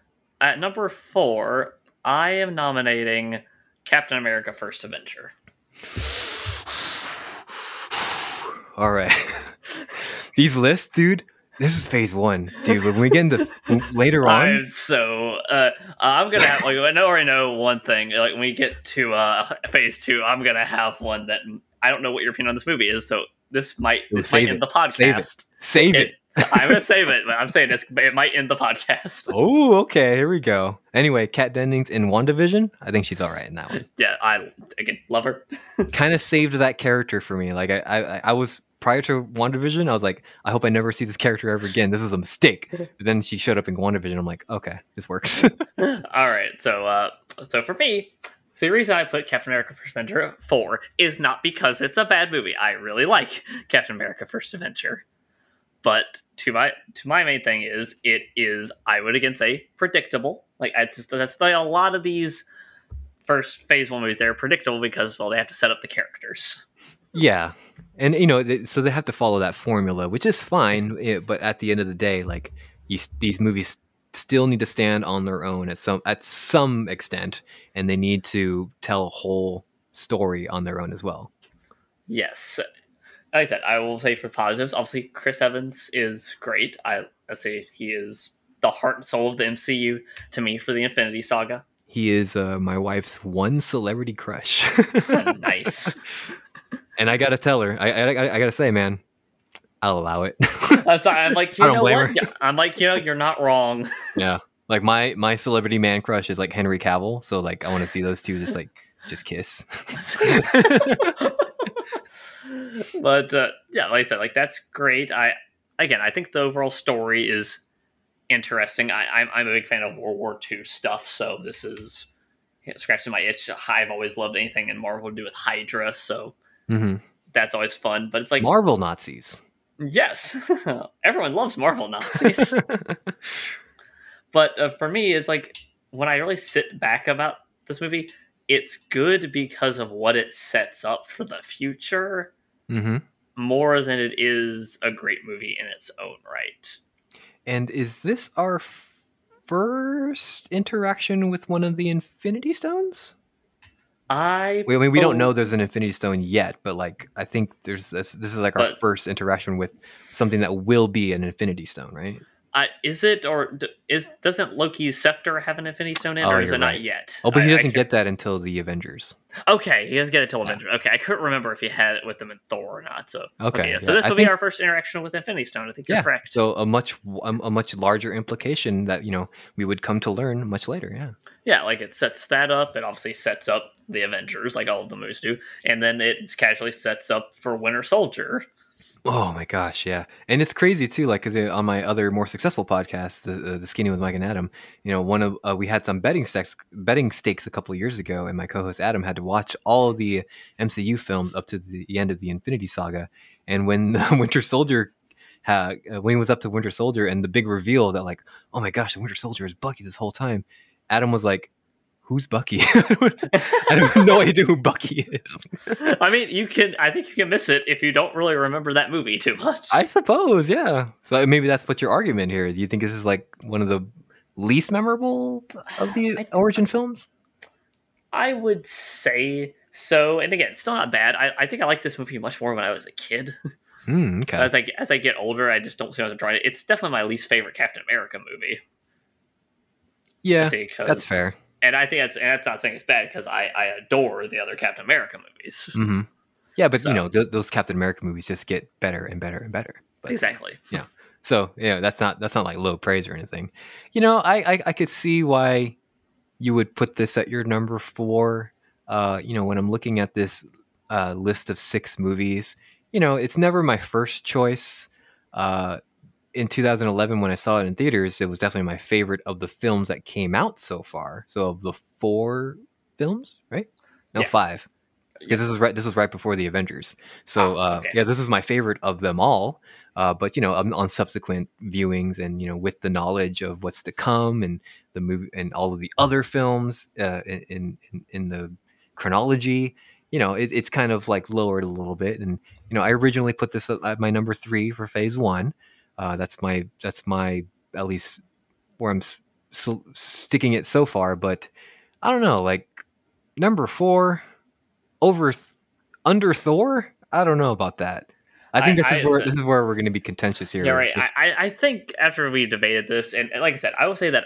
[SPEAKER 3] At number four, I am nominating Captain America: First Avenger.
[SPEAKER 1] All right, these lists, dude. This is phase one, dude. When we get into later on,
[SPEAKER 3] I'm so uh, I'm gonna have, like I know already know one thing. Like when we get to uh, phase two, I'm gonna have one that I don't know what your opinion on this movie is. So this might
[SPEAKER 1] Ooh,
[SPEAKER 3] this might end
[SPEAKER 1] it.
[SPEAKER 3] the podcast.
[SPEAKER 1] Save it. save it.
[SPEAKER 3] I'm gonna save it, but I'm saying it's, it might end the podcast.
[SPEAKER 1] Oh, okay. Here we go. Anyway, Kat Dennings in WandaVision. I think she's all right in that one.
[SPEAKER 3] Yeah, I again love her.
[SPEAKER 1] kind of saved that character for me. Like I, I, I was prior to WandaVision, I was like, I hope I never see this character ever again. This is a mistake. But then she showed up in WandaVision. I'm like, okay, this works.
[SPEAKER 3] All right, so uh, so for me, the reason I put Captain America: First Avenger four is not because it's a bad movie. I really like Captain America: First Avenger, but to my to my main thing is it is I would again say predictable. Like I just that's like a lot of these first Phase One movies. They're predictable because well they have to set up the characters.
[SPEAKER 1] yeah, and you know, they, so they have to follow that formula, which is fine. eh, but at the end of the day, like you, these movies still need to stand on their own at some at some extent, and they need to tell a whole story on their own as well.
[SPEAKER 3] Yes. Like I said, I will say for positives, obviously Chris Evans is great. I I say he is the heart and soul of the MCU to me for the Infinity Saga.
[SPEAKER 1] He is uh, my wife's one celebrity crush.
[SPEAKER 3] nice.
[SPEAKER 1] And I gotta tell her, I, I, I gotta say, man, I'll allow it.
[SPEAKER 3] That's I'm like, you
[SPEAKER 1] I don't
[SPEAKER 3] know
[SPEAKER 1] blame
[SPEAKER 3] what?
[SPEAKER 1] her.
[SPEAKER 3] I'm like, you know, you're not wrong.
[SPEAKER 1] yeah, like my my celebrity man crush is like Henry Cavill, so like I want to see those two just like just kiss.
[SPEAKER 3] but uh, yeah, like I said, like that's great. I again, I think the overall story is interesting. I, I'm I'm a big fan of World War II stuff, so this is you know, scratching my itch. I've always loved anything in Marvel to do with Hydra, so
[SPEAKER 1] hmm
[SPEAKER 3] that's always fun. But it's like,
[SPEAKER 1] Marvel Nazis.
[SPEAKER 3] yes, everyone loves Marvel Nazis. but uh, for me, it's like when I really sit back about this movie, it's good because of what it sets up for the future
[SPEAKER 1] hmm
[SPEAKER 3] more than it is a great movie in its own right.
[SPEAKER 1] And is this our first interaction with one of the Infinity Stones?
[SPEAKER 3] I
[SPEAKER 1] We, I mean, we don't know there's an Infinity Stone yet, but like I think there's this. This is like our first interaction with something that will be an Infinity Stone, right?
[SPEAKER 3] I is it or is doesn't Loki's scepter have an Infinity Stone in,
[SPEAKER 1] Oh,
[SPEAKER 3] or is it not yet?
[SPEAKER 1] Oh, but he
[SPEAKER 3] I-
[SPEAKER 1] doesn't get that until the Avengers.
[SPEAKER 3] Okay, he doesn't get it till
[SPEAKER 1] Yeah.
[SPEAKER 3] Avenger. Okay, I couldn't remember if he had it with them in Thor or not. So
[SPEAKER 1] Okay,
[SPEAKER 3] yeah, so this
[SPEAKER 1] I
[SPEAKER 3] will be
[SPEAKER 1] think-
[SPEAKER 3] our first interaction with Infinity Stone. I think you're
[SPEAKER 1] Yeah,
[SPEAKER 3] correct.
[SPEAKER 1] So a much a, a much larger implication that you know we would come to learn much later. Yeah.
[SPEAKER 3] yeah, like it sets that up. It obviously sets up the Avengers, like all of the movies do, and then it casually sets up for Winter Soldier.
[SPEAKER 1] Oh my gosh, yeah, and it's crazy too. Like, cause uh, on my other more successful podcast, the, uh, the Skinny with Mike and Adam, you know, one of uh, we had some betting stakes, betting stakes a couple years ago, and my co-host Adam had to watch all the MCU films up to the end of the Infinity Saga, and when the Winter Soldier. Uh, when he was up to Winter Soldier and the big reveal that like, oh my gosh, the Winter Soldier is Bucky this whole time, Adam was like, "Who's Bucky?" I have no idea who Bucky is.
[SPEAKER 3] I mean, you can. I think you can miss it if you don't really remember that movie too much.
[SPEAKER 1] I suppose, yeah. So maybe that's what your argument here is. You think this is like one of the least memorable of the origin films?
[SPEAKER 3] I would say so. And again, still not bad. I, I think I like this movie much more when I was a kid.
[SPEAKER 1] Hmm, okay.
[SPEAKER 3] As I as I get older, I just don't see how to try it. It's definitely my least favorite Captain America movie.
[SPEAKER 1] yeah, that's fair.
[SPEAKER 3] And I think that's and that's not saying it's bad because I I adore the other Captain America movies.
[SPEAKER 1] hmm Yeah, but
[SPEAKER 3] So-
[SPEAKER 1] you know th- those Captain America movies just get better and better and better. But,
[SPEAKER 3] Exactly. Yeah.
[SPEAKER 1] So yeah, that's not that's not like low praise or anything. You know, I I, I could see why you would put this at your number four. Uh, you know, when I'm looking at this uh, list of six movies, you know, it's never my first choice. Uh, in 2011, when I saw it in theaters, it was definitely my favorite of the films that came out so far. So of the four films, right? No,
[SPEAKER 3] Yeah.
[SPEAKER 1] five because this is right. This was right before the Avengers. So
[SPEAKER 3] Oh,
[SPEAKER 1] uh, yeah, this is my favorite of them all. Uh, but you know, on, on subsequent viewings, and you know, with the knowledge of what's to come, and the movie, and all of the other films uh, in, in in the chronology, you know, it, it's kind of like lowered a little bit. And you know, I originally put this at at my number three for Phase One. Uh, that's my that's my at least where I'm s- s- sticking it so far. But I don't know, like number four over th- under Thor. I don't know about that. I think
[SPEAKER 3] I-
[SPEAKER 1] this
[SPEAKER 3] I-
[SPEAKER 1] is where this is where we're going to be contentious here.
[SPEAKER 3] Yeah, right. I, I- I think after we debated this, and, and like I said, I will say that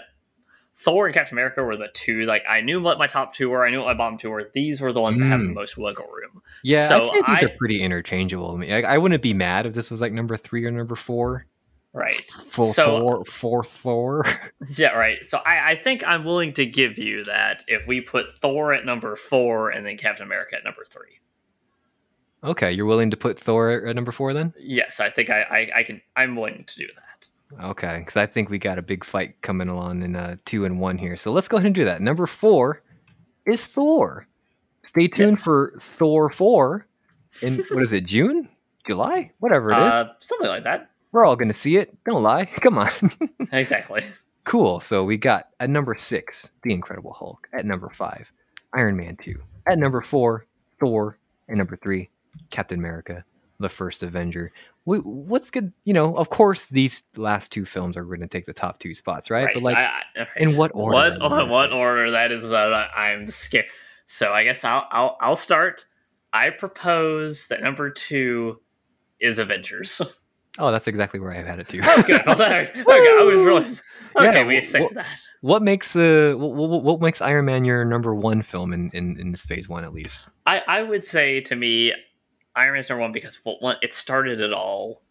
[SPEAKER 3] Thor and Captain America were the two. Like I knew what my top two were. I knew what my bottom two were. These were the ones that have the
[SPEAKER 1] Mm.
[SPEAKER 3] most wiggle room.
[SPEAKER 1] yeah,
[SPEAKER 3] so
[SPEAKER 1] these
[SPEAKER 3] I-
[SPEAKER 1] are pretty interchangeable. I mean, I, I wouldn't be mad if this was like number three or number four.
[SPEAKER 3] Right.
[SPEAKER 1] Full
[SPEAKER 3] So-
[SPEAKER 1] Thor, four Thor.
[SPEAKER 3] Yeah. Right. So I, I think I'm willing to give you that if we put Thor at number four and then Captain America at number three.
[SPEAKER 1] okay, you're willing to put Thor at number four then?
[SPEAKER 3] Yes, I think I, I, I can. I'm willing to do that.
[SPEAKER 1] Okay, because I think we got a big fight coming along in uh, two and one here. So let's go ahead and do that. Number four is Thor. Stay tuned
[SPEAKER 3] Yes.
[SPEAKER 1] for Thor four in what is it, June, July, whatever it is.
[SPEAKER 3] Uh, something like that.
[SPEAKER 1] We're all gonna see it. Don't lie. Come on.
[SPEAKER 3] Exactly.
[SPEAKER 1] cool. So we got at number six, The Incredible Hulk. At number five, Iron Man two. At number four, Thor. And number three, Captain America, the first Avenger. We, what's good? You know, of course, these last two films are going to take the top two spots, right?
[SPEAKER 3] Right.
[SPEAKER 1] But like,
[SPEAKER 3] I,
[SPEAKER 1] in what order
[SPEAKER 3] What what order? That is I- I'm scared. So I guess I'll I'll I'll start. I propose that number two is Avengers.
[SPEAKER 1] oh, that's exactly where I have had it too.
[SPEAKER 3] There- okay, I was really okay.
[SPEAKER 1] Yeah,
[SPEAKER 3] we accept
[SPEAKER 1] wh-
[SPEAKER 3] that.
[SPEAKER 1] what makes the what, what, what makes Iron Man your number one film in, in, in this phase one at least?
[SPEAKER 3] I I would say to me, Iron Man's number one because one, it started it all,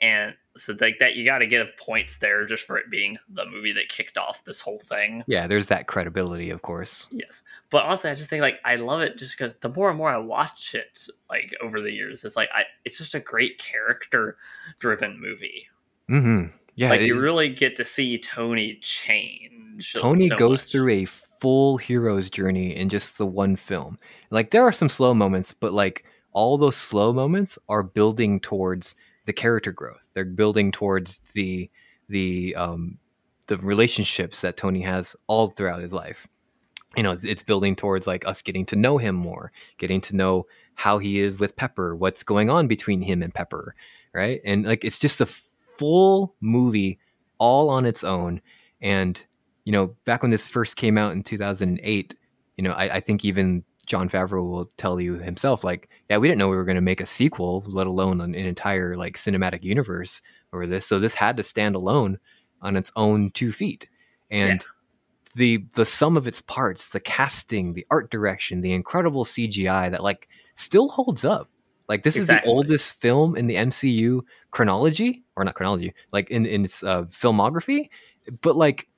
[SPEAKER 3] and so like that you got to get points there just for it being the movie that kicked off this whole thing.
[SPEAKER 1] Yeah, there's that credibility, of course.
[SPEAKER 3] Yes, but honestly, I just think like I love it just because the more and more I watch it, like over the years, it's like I it's just a great character driven movie.
[SPEAKER 1] Mm-hmm. Yeah,
[SPEAKER 3] like
[SPEAKER 1] it-
[SPEAKER 3] you really get to see Tony change.
[SPEAKER 1] Tony
[SPEAKER 3] so
[SPEAKER 1] goes
[SPEAKER 3] much.
[SPEAKER 1] through a full hero's journey in just the one film. Like there are some slow moments, but like all those slow moments are building towards the character growth. They're building towards the the um the relationships that Tony has all throughout his life. You know, it's, it's building towards like us getting to know him more, getting to know how he is with Pepper, what's going on between him and Pepper, right? And like it's just a full movie all on its own. And you know, back when this first came out in 2008, you know, I, I think even Jon Favreau will tell you himself, like, yeah, we didn't know we were going to make a sequel, let alone an, an entire like cinematic universe or this. So this had to stand alone on its own two feet. And the the sum of its parts, the casting, the art direction, the incredible CGI that like still holds up. Like this is the oldest film in the MCU chronology, or not chronology, like in in its uh, filmography. But like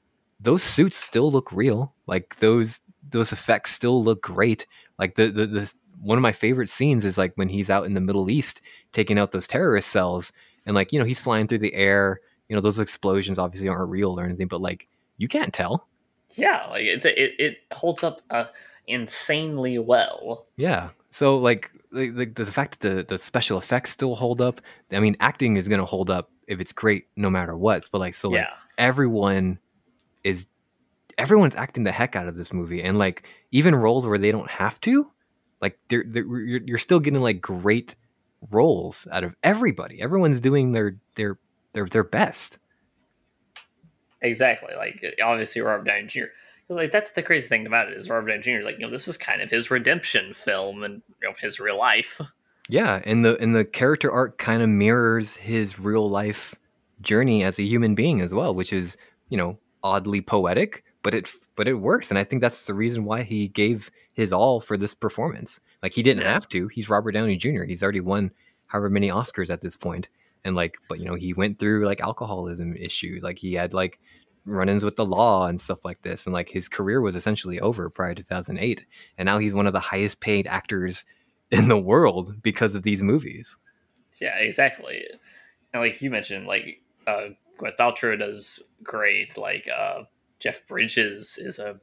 [SPEAKER 1] those suits still look real. Like those those effects still look great. Like the the, the one of my favorite scenes is like when he's out in the Middle East taking out those terrorist cells, and like you know he's flying through the air. You know those explosions obviously aren't real or anything, but like you can't tell.
[SPEAKER 3] Yeah, like it's it it holds up uh, insanely well.
[SPEAKER 1] Yeah. So like like the, the fact that the, the special effects still hold up. I mean, acting is gonna hold up if it's great no matter what. But like so like
[SPEAKER 3] yeah,
[SPEAKER 1] everyone is everyone's acting the heck out of this movie and like even roles where they don't have to like they're, they're you're, you're still getting like great roles out of everybody everyone's doing their their their their best
[SPEAKER 3] exactly. Like uh, obviously Robert Downey Jr. Like that's the crazy thing about it is Robert Downey Jr. Like you know this was kind of his redemption film and you know his real life.
[SPEAKER 1] yeah and the and the character arc kind of mirrors his real life journey as a human being as well which is you know oddly poetic but it but it works, and I think that's the reason why he gave his all for this performance. Like he didn't have to. He's Robert Downey Jr. He's already won however many Oscars at this point, and like, but you know, he went through like alcoholism issues. Like he had like run-ins with the law and stuff like this, and like his career was essentially over prior to 2008, and now he's one of the highest paid actors in the world because of these movies.
[SPEAKER 3] Yeah, exactly. And like you mentioned, like uh Gwyneth Paltrow does great. Like uh Jeff Bridges is a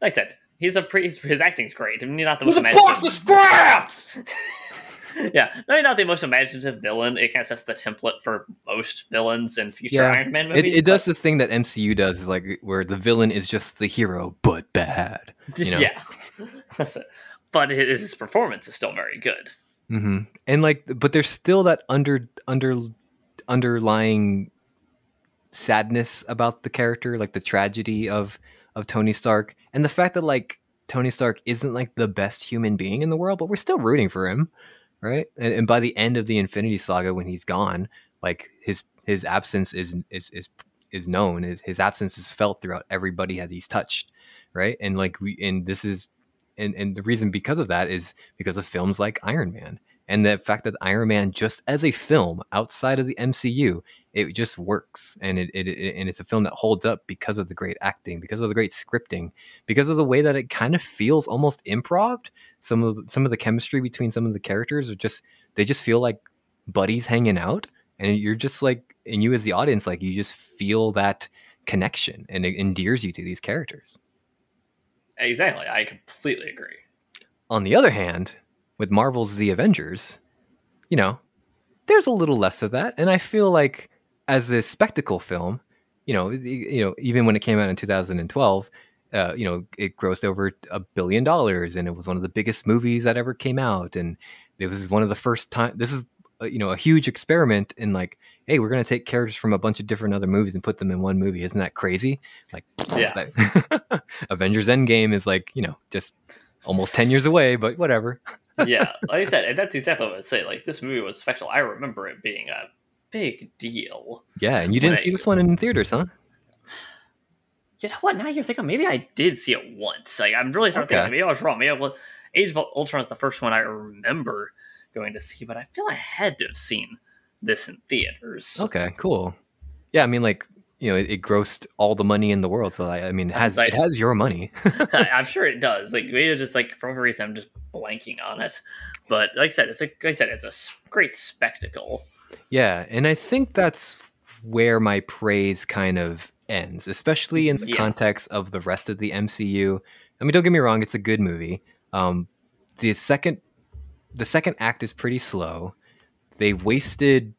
[SPEAKER 3] like I said, he's a pretty his acting's great. I mean, not the most
[SPEAKER 2] With a box of scraps!
[SPEAKER 3] yeah, no, not the most imaginative villain. It kind of sets the template for most villains in future
[SPEAKER 1] Yeah,
[SPEAKER 3] Iron Man
[SPEAKER 1] It,
[SPEAKER 3] movies.
[SPEAKER 1] it does the thing that MCU does, like where the villain is just the hero but bad. you know?
[SPEAKER 3] Yeah, that's it. But his, his performance is still very good.
[SPEAKER 1] hmm And like, but there's still that under under underlying sadness about the character, like the tragedy of of Tony Stark, and the fact that like Tony Stark isn't like the best human being in the world, but we're still rooting for him, right? And, and by the end of the Infinity Saga, when he's gone, like his his absence is is is is known. His, his absence is felt throughout everybody that he's touched, right? And like we and this is and and the reason because of that is because of films like Iron Man and the fact that Iron Man just as a film outside of the MCU it just works. And it, it, it and it's a film that holds up because of the great acting because of the great scripting because of the way that it kind of feels almost improv. Some of the, some of the chemistry between some of the characters are just they just feel like buddies hanging out. And you're just like and you as the audience like you just feel that connection and it endears you to these characters.
[SPEAKER 3] Exactly, I completely agree.
[SPEAKER 1] on the other hand, with Marvel's The Avengers, you know, there's a little less of that, and I feel like as a spectacle film, you know, you know, even when it came out in 2012, uh, you know, it grossed over a billion dollars, and it was one of the biggest movies that ever came out, and it was one of the first time. This is, uh, you know, a huge experiment in like, hey, we're gonna take characters from a bunch of different other movies and put them in one movie. Isn't that crazy? Like,
[SPEAKER 3] Yeah.
[SPEAKER 1] like- Avengers Endgame is like, you know, just almost 10 years away, but whatever.
[SPEAKER 3] yeah, like I said, and that's exactly what I say. Like this movie was special. I remember it being a big deal.
[SPEAKER 1] Yeah, and you didn't see this one in theaters, huh?
[SPEAKER 3] You know what? Now you're thinking maybe I did see it once. Like I'm really starting to
[SPEAKER 1] Okay.
[SPEAKER 3] think maybe I was wrong. Maybe I was, Age of Ultron is the first one I remember going to see, but I feel I had to have seen this in theaters.
[SPEAKER 1] Okay, cool. Yeah, I mean, like, you know, it, it grossed all the money in the world, so I, I mean, it has
[SPEAKER 3] like-
[SPEAKER 1] it has your money.
[SPEAKER 3] I'm sure it does. Like maybe just like for whatever reason I'm just blanking on it. But like I said, it's a, like I said, it's a great spectacle.
[SPEAKER 1] yeah, and I think that's where my praise kind of ends, especially in the
[SPEAKER 3] Yeah.
[SPEAKER 1] context of the rest of the MCU. I mean, don't get me wrong; it's a good movie. Um, the second, the second act is pretty slow. They've wasted.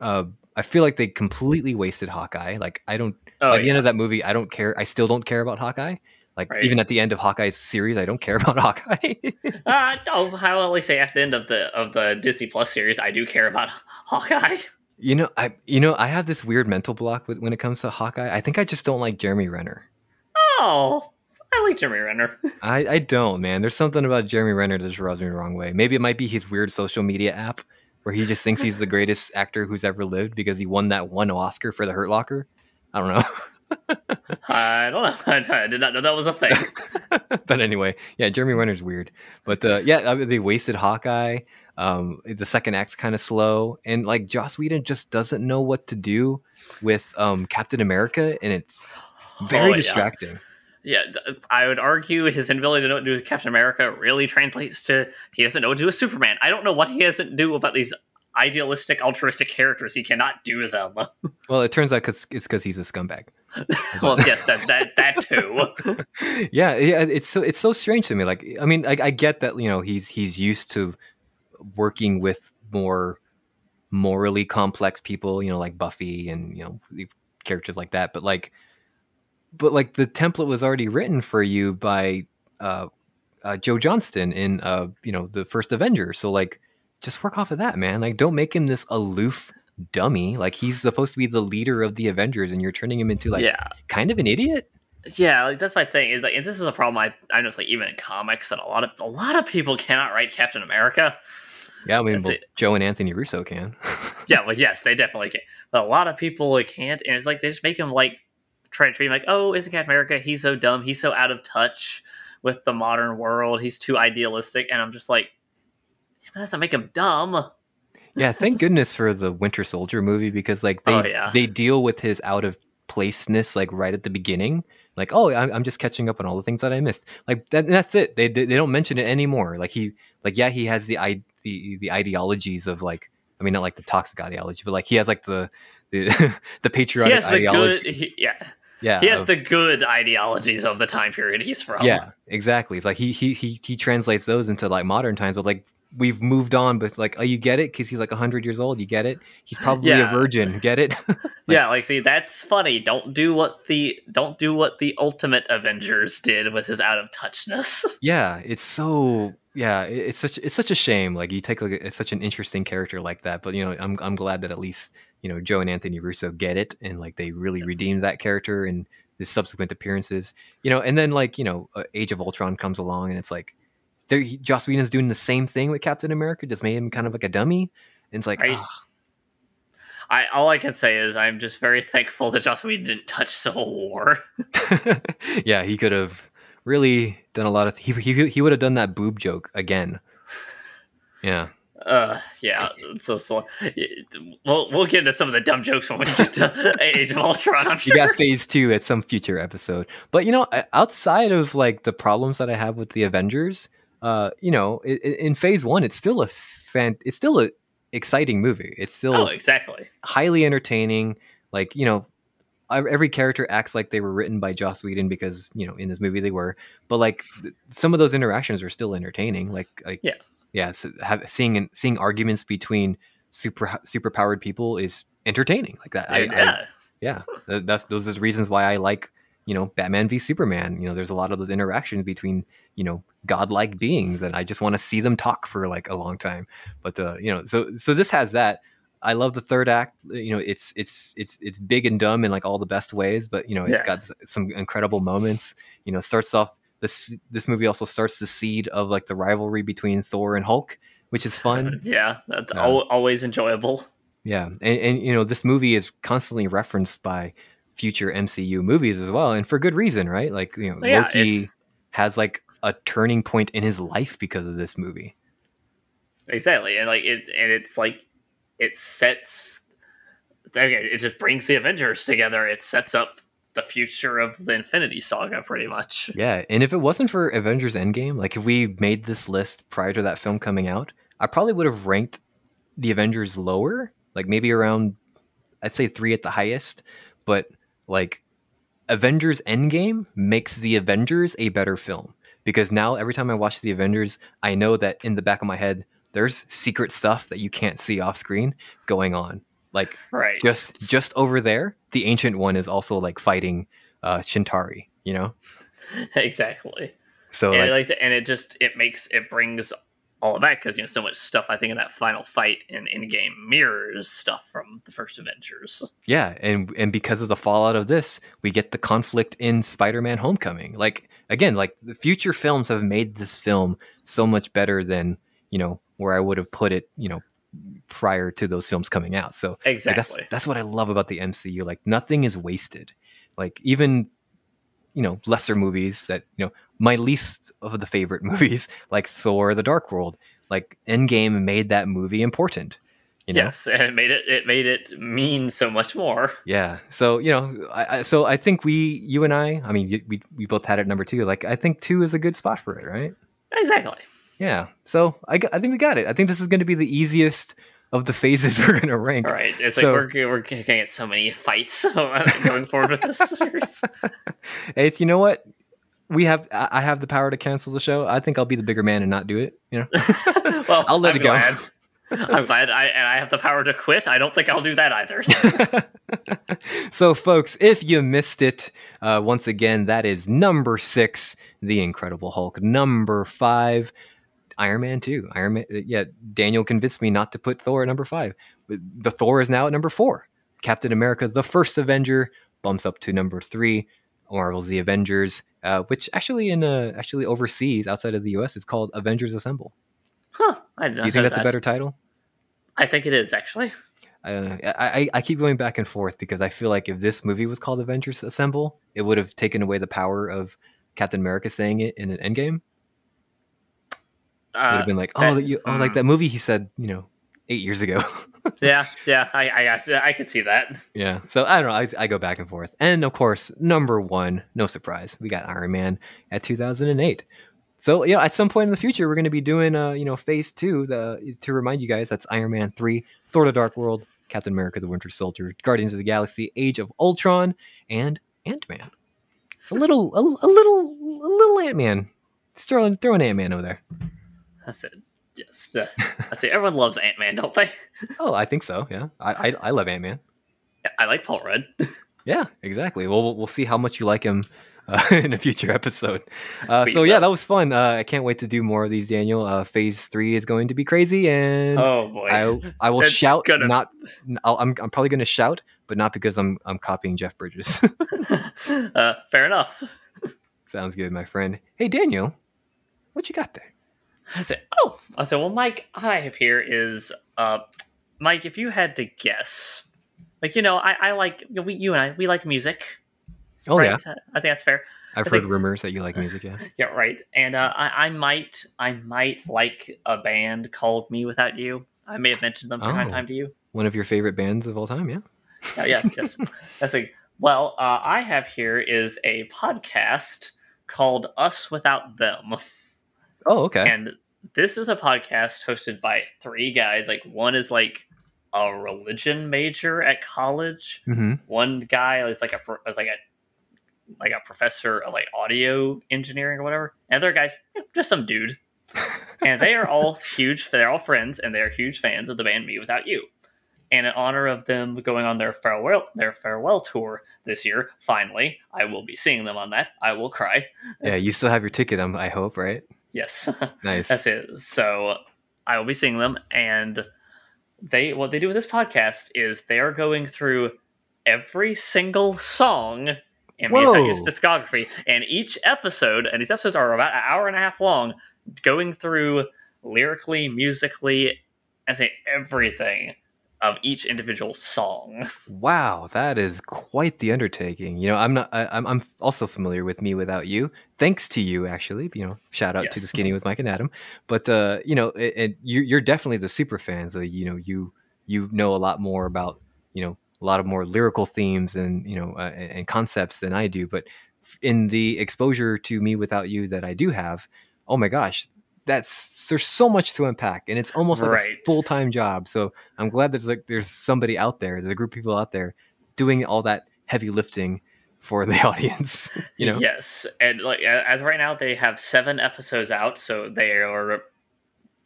[SPEAKER 1] Uh, I feel like they completely wasted Hawkeye. Like, I don't.
[SPEAKER 3] Oh,
[SPEAKER 1] By the
[SPEAKER 3] yeah.
[SPEAKER 1] end of that movie, I don't care. I still don't care about Hawkeye. Like
[SPEAKER 3] Right.
[SPEAKER 1] even at the end of Hawkeye's series, I don't care about Hawkeye.
[SPEAKER 3] Uh, oh, I will at least say at the end of the of the Disney Plus series, I do care about Hawkeye.
[SPEAKER 1] you know, I you know I have this weird mental block with, when it comes to Hawkeye. I think I just don't like Jeremy Renner.
[SPEAKER 3] Oh, I like Jeremy Renner.
[SPEAKER 1] I, I don't, man. There's something about Jeremy Renner that just rubs me the wrong way. Maybe it might be his weird social media app where he just thinks he's the greatest actor who's ever lived because he won that one Oscar for The Hurt Locker. I don't know.
[SPEAKER 3] I don't know. I, did not know that was a thing.
[SPEAKER 1] but anyway, yeah, Jeremy Renner's weird. But uh, yeah, I mean, they wasted Hawkeye. Um, the second act's kind of slow, and like Joss Whedon just doesn't know what to do with um, Captain America, and it's very
[SPEAKER 3] Oh,
[SPEAKER 1] distracting.
[SPEAKER 3] Yeah, th- I would argue his inability to know what to do with Captain America really translates to he doesn't know what to do with Superman. I don't know what he doesn't do about these idealistic, altruistic characters. He cannot do them.
[SPEAKER 1] Well, it turns out cause, it's because he's a scumbag.
[SPEAKER 3] well, yes, that that that too.
[SPEAKER 1] yeah, yeah, it's so it's so strange to me. Like, I mean, I, I get that you know he's he's used to working with more morally complex people, you know, like Buffy and you know characters like that. But like, but like the template was already written for you by uh, uh, Joe Johnston in uh, you know the first Avenger. So like, just work off of that, man. Like, don't make him this aloof dummy. Like he's supposed to be the leader of the Avengers, and you're turning him into like
[SPEAKER 3] yeah,
[SPEAKER 1] kind of an idiot.
[SPEAKER 3] yeah. Like that's my thing. Is like, and this is a problem I I know. It's like even in comics that a lot of a lot of people cannot write Captain America.
[SPEAKER 1] Yeah, I mean, well. Joe and Anthony Russo can.
[SPEAKER 3] Yeah, well, yes, they definitely can. But a lot of people like, can't, and it's like they just make him like try to treat him like, oh, isn't Captain America? He's so dumb. He's so out of touch with the modern world. He's too idealistic. And I'm just like, that doesn't make him dumb.
[SPEAKER 1] Yeah, thank goodness for the Winter Soldier movie because like oh, they
[SPEAKER 3] Oh, yeah.
[SPEAKER 1] they deal with his out of placeness like right at the beginning. Like, oh, I'm, I'm just catching up on all the things that I missed. Like that, that's it. They, they they don't mention it anymore. Like he like yeah, he has the i the the ideologies of like I mean not like the toxic ideology, but like he has like the the, the
[SPEAKER 3] He
[SPEAKER 1] patriotic
[SPEAKER 3] has the
[SPEAKER 1] ideology.
[SPEAKER 3] good, he, yeah,
[SPEAKER 1] yeah,
[SPEAKER 3] he has
[SPEAKER 1] of-
[SPEAKER 3] the good ideologies of the time period he's from.
[SPEAKER 1] yeah, exactly. It's like he he he he translates those into like modern times, but like we've moved on. But like, oh, you get it because he's like hundred years old. You get it. He's probably
[SPEAKER 3] Yeah.
[SPEAKER 1] a virgin. Get it?
[SPEAKER 3] yeah. Like, see, that's funny. Don't do what the don't do what the Ultimate Avengers did with his out of touchness.
[SPEAKER 1] yeah, it's so yeah. it- It's such it's such a shame. Like you take like it's such an interesting character like that. But you know, I'm I'm glad that at least you know Joe and Anthony Russo get it and like they really
[SPEAKER 3] Yes.
[SPEAKER 1] redeemed that character and the subsequent appearances. You know, and then like you know, uh, Age of Ultron comes along and it's like. There, he- Joss Whedon's doing the same thing with Captain America, just made him kind of like a dummy. And it's like,
[SPEAKER 3] Right. I all I can say is I'm just very thankful that Joss Whedon didn't touch Civil War.
[SPEAKER 1] yeah, he could have really done a lot of. He he he would have done that boob joke again. Yeah,
[SPEAKER 3] Uh, yeah. So, so we'll we'll get into some of the dumb jokes when we get to Age of Ultron. I'm
[SPEAKER 1] you
[SPEAKER 3] sure.
[SPEAKER 1] got phase two at some future episode. But you know, outside of like the problems that I have with the Avengers, uh, you know, i- i- in phase one, it's still a fan. It's still a exciting movie. It's still
[SPEAKER 3] Oh, exactly.
[SPEAKER 1] highly entertaining. Like you know, every character acts like they were written by Joss Whedon because you know in this movie they were. But like some of those interactions are still entertaining. Like like
[SPEAKER 3] Yeah.
[SPEAKER 1] Yeah. So have, seeing seeing arguments between super super powered people is entertaining. Like that. I, I,
[SPEAKER 3] yeah.
[SPEAKER 1] yeah, that's those are the reasons why I like you know Batman v Superman. You know, there's a lot of those interactions between you know godlike beings, and I just want to see them talk for like a long time. But uh, you know, so so this has that. I love the third act. You know, it's it's it's it's big and dumb in like all the best ways, but you know, it's
[SPEAKER 3] Yeah.
[SPEAKER 1] got some incredible moments. You know, starts off this this movie also starts the seed of like the rivalry between Thor and Hulk, which is fun.
[SPEAKER 3] Yeah. That's
[SPEAKER 1] Yeah.
[SPEAKER 3] al- always enjoyable.
[SPEAKER 1] Yeah, and, and you know this movie is constantly referenced by future MCU movies as well, and for good reason, right? Like you know,
[SPEAKER 3] Yeah,
[SPEAKER 1] Loki has like a turning point in his life because of this movie.
[SPEAKER 3] Exactly, and like it, and it's like it sets. Again, it just brings the Avengers together. It sets up the future of the Infinity Saga, pretty much.
[SPEAKER 1] Yeah, and if it wasn't for Avengers Endgame, like if we made this list prior to that film coming out, I probably would have ranked the Avengers lower, like maybe around, I'd say three at the highest, but like Avengers Endgame makes the Avengers a better film because now every time I watch the Avengers, I know that in the back of my head there's secret stuff that you can't see off screen going on. Like
[SPEAKER 3] Right.
[SPEAKER 1] just just over there, the ancient one is also like fighting uh Chitauri, you know?
[SPEAKER 3] exactly.
[SPEAKER 1] So
[SPEAKER 3] and,
[SPEAKER 1] like,
[SPEAKER 3] like, and it just it makes it brings all of that because you know so much stuff I think in that final fight in Endgame mirrors stuff from the first Avengers.
[SPEAKER 1] yeah, and and because of the fallout of this, we get the conflict in Spider-Man Homecoming. Like again, like the future films have made this film so much better than, you know, where I would have put it, you know, prior to those films coming out. So like,
[SPEAKER 3] Exactly.
[SPEAKER 1] that's that's what I love about the MCU. Like nothing is wasted. Like even you know lesser movies that you know my least of the favorite movies like Thor: The Dark World. Like Endgame made that movie important. You know?
[SPEAKER 3] yes, and it made it it made it mean so much more.
[SPEAKER 1] Yeah. So you know, I, I, so I think we, you and I, I mean, you- we we both had it number two. Like I think two is a good spot for it, right?
[SPEAKER 3] Exactly.
[SPEAKER 1] Yeah. So I think we got it. I think this is going to be the easiest of the phases we're going to rank.
[SPEAKER 3] All right. It's
[SPEAKER 1] So-
[SPEAKER 3] like we're we're gonna get so many fights going forward with this series.
[SPEAKER 1] It's you know what we have. I I have the power to cancel the show. I think I'll be the bigger man and not do it. You know.
[SPEAKER 3] well,
[SPEAKER 1] I'll let
[SPEAKER 3] I'm
[SPEAKER 1] it go.
[SPEAKER 3] Glad. I'm glad I and I have the power to quit. I don't think I'll do that either. so-
[SPEAKER 1] so, folks, if you missed it, uh, once again, that is number six, The Incredible Hulk. Number five, Iron Man 2. Iron Man, yeah, Daniel convinced me not to put Thor at number five. The Thor is now at number four. Captain America, the first Avenger, bumps up to number three. Marvel's The Avengers, uh, which actually in uh, actually overseas outside of the U.S. is called Avengers Assemble.
[SPEAKER 3] huh? I did not
[SPEAKER 1] Do you think that's a better title?
[SPEAKER 3] I think it is actually.
[SPEAKER 1] Uh, I I keep going back and forth because I feel like if this movie was called Avengers Assemble, it would have taken away the power of Captain America saying it in an Endgame. It would
[SPEAKER 3] Uh,
[SPEAKER 1] have been like,
[SPEAKER 3] that-
[SPEAKER 1] oh, you, oh, like
[SPEAKER 3] mm.
[SPEAKER 1] that movie he said, you know, eight years ago.
[SPEAKER 3] yeah, yeah, I, I, got- I can see that.
[SPEAKER 1] yeah. So I don't know. I, I go back and forth. And of course, number one, no surprise, we got Iron Man at 2008. So you know, at some point in the future, we're going to be doing, uh, you know, Phase Two. The to remind you guys, that's Iron Man three, Thor: The Dark World, Captain America: The Winter Soldier, Guardians of the Galaxy: Age of Ultron, and Ant Man. A little, a, a little, a little Ant Man. Throwing, throwing Ant Man over there.
[SPEAKER 3] That's said, Yes, uh, I say everyone loves Ant Man, don't they?
[SPEAKER 1] Oh, I think so. Yeah, I, I, I love Ant Man.
[SPEAKER 3] I like Paul Rudd.
[SPEAKER 1] Yeah, exactly. Well, we'll- see how much you like him uh, in a future episode. Uh, so yeah, that was fun. Uh, I can't wait to do more of these, Daniel. Uh, phase three is going to be crazy, and
[SPEAKER 3] Oh boy.
[SPEAKER 1] I I will
[SPEAKER 3] That's
[SPEAKER 1] shout.
[SPEAKER 3] gonna-
[SPEAKER 1] Not, I'll, I'm I'm probably going to shout, but not because I'm I'm copying Jeff Bridges.
[SPEAKER 3] uh, fair enough.
[SPEAKER 1] Sounds good, my friend. Hey, Daniel, what you got there?
[SPEAKER 3] I said, oh, I said, well, Mike, I have here is, uh, Mike, if you had to guess, like, you know, I, I like, you know, we, you and I, we like music.
[SPEAKER 1] Oh yeah.
[SPEAKER 3] I think that's fair.
[SPEAKER 1] I've heard
[SPEAKER 3] think-
[SPEAKER 1] rumors that you like music. Yeah.
[SPEAKER 3] Yeah, right. And uh, I, I might, I might like a band called Me Without You. I may have mentioned them from time to
[SPEAKER 1] Oh.
[SPEAKER 3] time to you.
[SPEAKER 1] One of your favorite bands of all time. Yeah.
[SPEAKER 3] Oh, yes, yes. That's a well. Uh, I have here is a podcast called Us Without Them.
[SPEAKER 1] Oh, okay.
[SPEAKER 3] And this is a podcast hosted by three guys. Like one is like a religion major at college.
[SPEAKER 1] hmm
[SPEAKER 3] One guy is like a is like a like a professor of like audio engineering or whatever. And other guys, just some dude. and they are all huge. They're all friends, and they're huge fans of the band Me Without You. And in honor of them going on their farewell their farewell tour this year, finally, I will be seeing them on that. I will cry.
[SPEAKER 1] Yeah, you still have your ticket. um, I hope, right?
[SPEAKER 3] Yes.
[SPEAKER 1] Nice.
[SPEAKER 3] That's it. So I will be seeing them, and they what they do with this podcast is they are going through every single song in
[SPEAKER 1] Whoa.
[SPEAKER 3] discography, and each episode, and these episodes are about an hour and a half long, going through lyrically, musically, I say everything of each individual song.
[SPEAKER 1] Wow, that is quite the undertaking. You know, I'm not. I, I'm. I'm also familiar with me without you. Thanks to you, actually. You know, shout out to the skinny with Mike and Adam. But uh, you know, it, you're, you're definitely the super fans. So you know, you you know a lot more about you know a lot of more lyrical themes and you know uh, and, and concepts than I do. But in the exposure to me without you that I do have, oh my gosh, that's there's so much to unpack, and it's almost like a full time job. So I'm glad there's like there's somebody out there, there's a group of people out there doing all that heavy lifting for the audience. You know,
[SPEAKER 3] Yes, and like as of right now, they have seven episodes out, so they are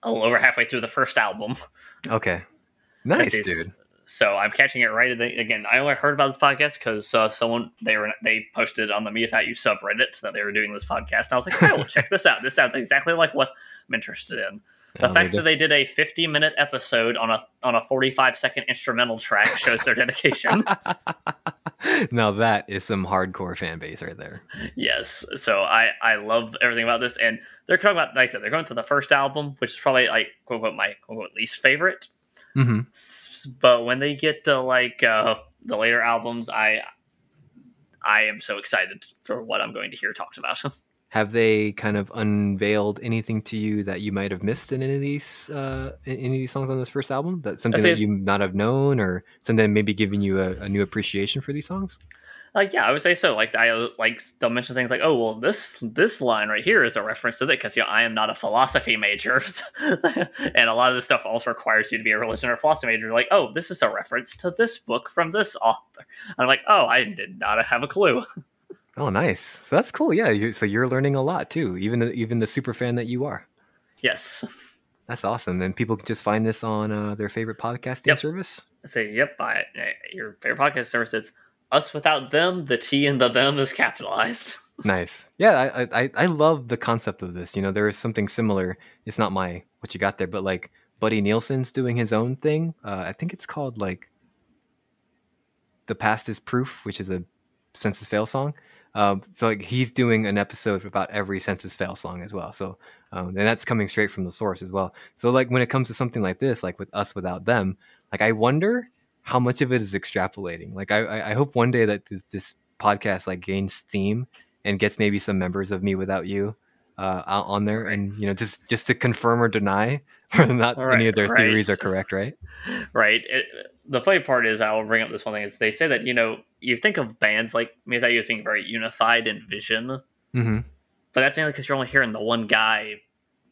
[SPEAKER 3] a little over halfway through the first album.
[SPEAKER 1] okay, nice, dude.
[SPEAKER 3] So I'm catching it right the, again. I only heard about this podcast because uh, someone they were they posted on the Me Without You subreddit that they were doing this podcast, and I was like, "I will check this out. This sounds exactly like what I'm interested in." The
[SPEAKER 1] Oh,
[SPEAKER 3] fact that they did a 50 minute episode on a on a 45 second instrumental track shows their dedication.
[SPEAKER 1] now that is some hardcore fan base right there.
[SPEAKER 3] yes, so I I love everything about this, and they're talking about like I said they're going to the first album, which is probably like quote unquote my quote unquote least favorite.
[SPEAKER 1] Hmm
[SPEAKER 3] S- But when they get to like uh, the later albums, I I am so excited for what I'm going to hear talked about.
[SPEAKER 1] Have they kind of unveiled anything to you that you might have missed in any of these uh, any of these songs on this first album? That something that you not have known, or something maybe giving you a, a new appreciation for these songs?
[SPEAKER 3] Like yeah, I would say so. Like I like they'll mention things like, oh well, this this line right here is a reference to that because you know I am not a philosophy major, and a lot of this stuff also requires you to be a religion or philosophy major. Like oh, this is a reference to this book from this author. I'm like oh, I did not have a clue.
[SPEAKER 1] Oh, nice. So that's cool. Yeah. You're, so you're learning a lot too, even the, even the super fan that you are.
[SPEAKER 3] Yes,
[SPEAKER 1] That's awesome. And people can just find this on uh, their favorite podcasting
[SPEAKER 3] Yep.
[SPEAKER 1] service.
[SPEAKER 3] I say yep. I, your favorite podcast service. It's us without them. The T in the them is capitalized.
[SPEAKER 1] Nice. Yeah, I, I I- love the concept of this. You know, there is something similar. It's not my what you got there, but like Buddy Nielsen's doing his own thing. Uh, I think it's called like "The Past Is Proof," which is a Senses Fail song. Um, so like he's doing an episode about every Senses Fail song as well. So um, and that's coming straight from the source as well. So like when it comes to something like this, like with us without them, like I wonder how much of it is extrapolating. Like I I, hope one day that this, this podcast like gains steam and gets maybe some members of me without you uh, out on there, and you know just just to confirm or deny whether not any of their
[SPEAKER 3] right.
[SPEAKER 1] theories are correct, right?
[SPEAKER 3] right. It, the funny part is, I will bring up this one thing: is they say that you know you think of bands like me that you think very unified in vision,
[SPEAKER 1] hmm
[SPEAKER 3] but that's mainly because you're only hearing the one guy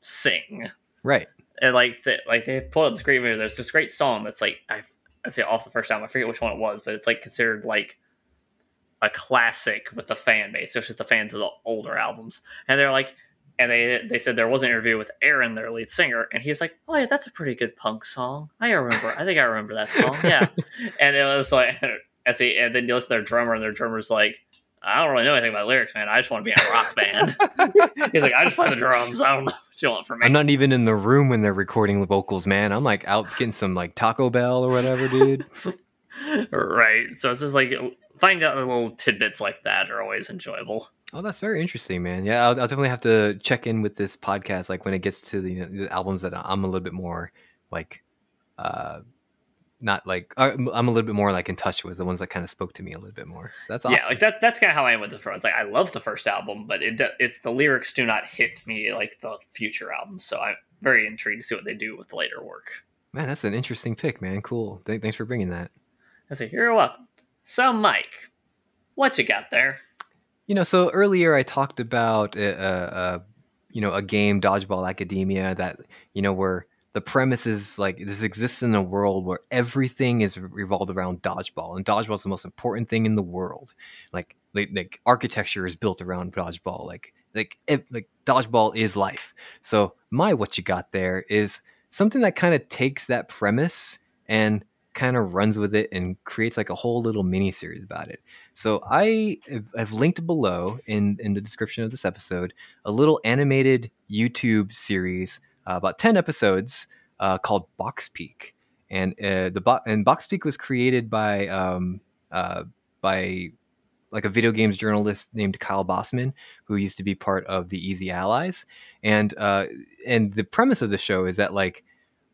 [SPEAKER 3] sing.
[SPEAKER 1] Right.
[SPEAKER 3] and like the, like they pulled up this great video. There's this great song that's like I I say off the first album. I forget which one it was, but it's like considered like a classic with the fan base, especially the fans of the older albums. And they're like, and they they said there was an interview with Aaron, their lead singer, and he was like, "Oh yeah, that's a pretty good punk song. I remember. I think I remember that song. Yeah." and it was like, as he, and then you listen to their drummer, and their drummer's like. I don't really know anything about lyrics, man. I just want to be in a rock band. He's like, I just play the drums. I don't know what you want from me.
[SPEAKER 1] I'm not even in the room when they're recording the vocals, man. I'm like out getting some like Taco Bell or whatever, dude.
[SPEAKER 3] right. So it's just like finding out little tidbits like that are always enjoyable.
[SPEAKER 1] Oh, that's very interesting, man. Yeah, I'll, I'll definitely have to check in with this podcast, like when it gets to the, the albums that I'm a little bit more like, uh, not like I'm a little bit more like in touch with the ones that kind of spoke to me a little bit more. That's awesome.
[SPEAKER 3] Yeah, like that. That's kind of how I am with the first. Like I love the first album, but it it's the lyrics do not hit me like the future albums. So I'm very intrigued to see what they do with later work.
[SPEAKER 1] man, that's an interesting pick, man. Cool. Th- thanks for bringing that.
[SPEAKER 3] I say, you're welcome. So Mike, what you got there?
[SPEAKER 1] You know, so earlier I talked about, uh, uh, uh, you know, a game, Dodgeball Academia, that you know where the premise is like this exists in a world where everything is revolved around dodgeball, and dodgeball is the most important thing in the world. Like, like, like architecture is built around dodgeball. Like, like, ev- like dodgeball is life. So my what you got there is something that kind of takes that premise and kind of runs with it and creates like a whole little mini series about it. So I have linked below in in the description of this episode a little animated YouTube series, uh, about ten episodes, uh, called Box Peek, and uh, the bo- and Box Peek was created by um, uh, by like a video games journalist named Kyle Bosman, who used to be part of the Easy Allies, and uh, and the premise of the show is that like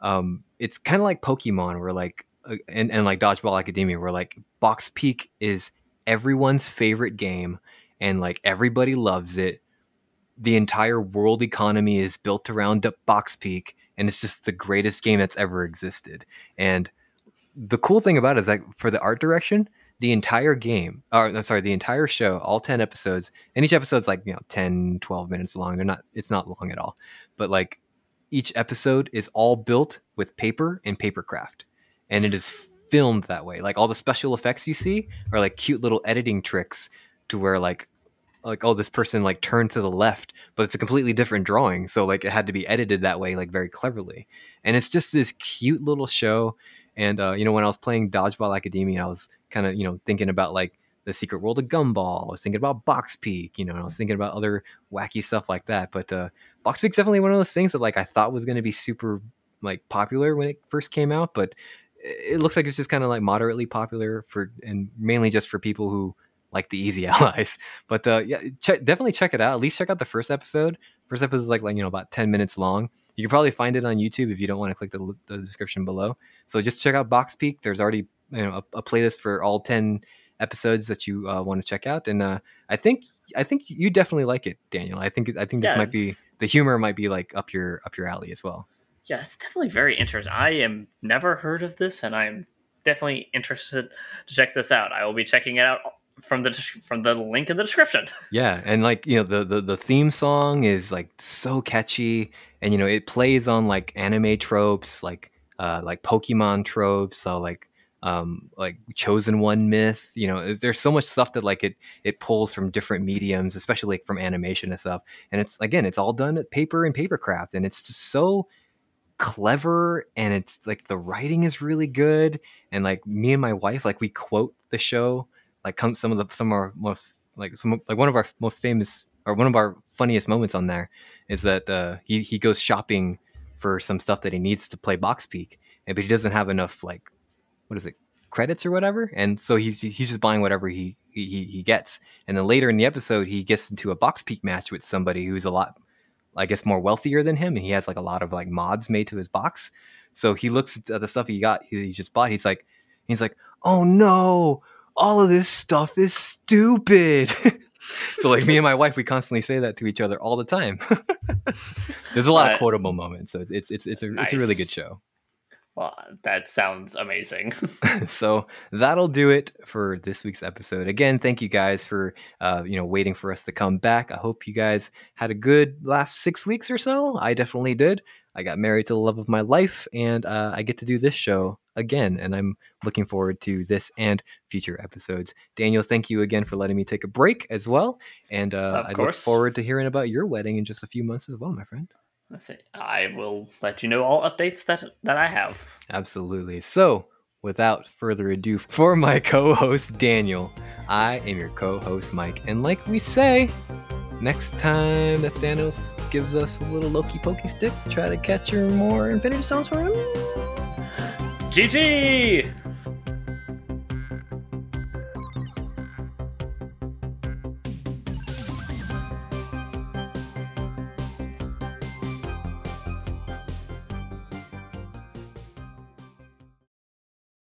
[SPEAKER 1] um, it's kind of like Pokemon, where like and and like Dodgeball Academia, where like Box Peek is everyone's favorite game and like everybody loves it. The entire world economy is built around Box Peek and it's just the greatest game that's ever existed. And the cool thing about it is like for the art direction, the entire game, or I'm sorry, the entire show, all 10 episodes, and each episode's like, you know, 10, 12 minutes long. They're not, it's not long at all. But like each episode is all built with paper and paper craft. And it is filmed that way. Like all the special effects you see are like cute little editing tricks to where like like oh this person like turned to the left but it's a completely different drawing so like it had to be edited that way like very cleverly. And it's just this cute little show and uh, you know when i was playing dodgeball academia i was kind of you know thinking about like the secret world of gumball i was thinking about box peek you know i was thinking about other wacky stuff like that but uh, box peek's definitely one of those things that like i thought was going to be super like popular when it first came out but it looks like it's just kind of like moderately popular for and mainly just for people who like the easy allies. But uh yeah check, definitely check it out. At least check out the first episode. First episode is like like you know about 10 minutes long. You can probably find it on youtube if you don't want to click the, the description below. So just check out box peek. There's already you know a, a playlist for all 10 episodes that you uh, want to check out. And uh i think i think you definitely like it daniel. I think i think this
[SPEAKER 3] Yeah,
[SPEAKER 1] might be the humor might be like up your up your alley as well.
[SPEAKER 3] Yeah, it's definitely very interesting. I am never heard of this, and I'm definitely interested to check this out. I will be checking it out from the from the link in the description.
[SPEAKER 1] Yeah, and like you know the, the the theme song is like so catchy, and you know it plays on like anime tropes, like uh like Pokemon tropes, so like um like chosen one myth. You know, there's so much stuff that like it it pulls from different mediums, especially like from animation and stuff. And it's again, it's all done at paper and papercraft, and it's just so clever and it's like the writing is really good and like me and my wife like we quote the show like come some of the some of our most like some like one of our most famous or one of our funniest moments on there is that uh he he goes shopping for some stuff that he needs to play box peek but he doesn't have enough like what is it credits or whatever and so he's he's just buying whatever he he he gets and then later in the episode he gets into a box peek match with somebody who's a lot I guess more wealthier than him, and he has like a lot of like mods made to his box. So he looks at the stuff he got, he just bought. He's like, He's like, "Oh no, all of this stuff is stupid." so like me and my wife, we constantly say that to each other all the time. There's a lot
[SPEAKER 3] Uh,
[SPEAKER 1] of quotable moments, so it's it's it's a it's a really good show.
[SPEAKER 3] Well, that sounds amazing.
[SPEAKER 1] so that'll do it for this week's episode. Again, thank you guys for uh, you know waiting for us to come back. I hope you guys had a good last six weeks or so. I definitely did. I got married to the love of my life, and uh, I get to do this show again, and I'm looking forward to this and future episodes. Daniel, thank you again for letting me take a break as well, and uh, I look forward to hearing about your wedding in just a few months as well, my friend.
[SPEAKER 3] I will let you know all updates that that I have.
[SPEAKER 1] Absolutely. So, without further ado, for my co host Daniel, I am your co host Mike. And like we say, next time that Thanos gives us a little Loki pokey stick, try to catch her more Infinity Stones for him.
[SPEAKER 3] GG.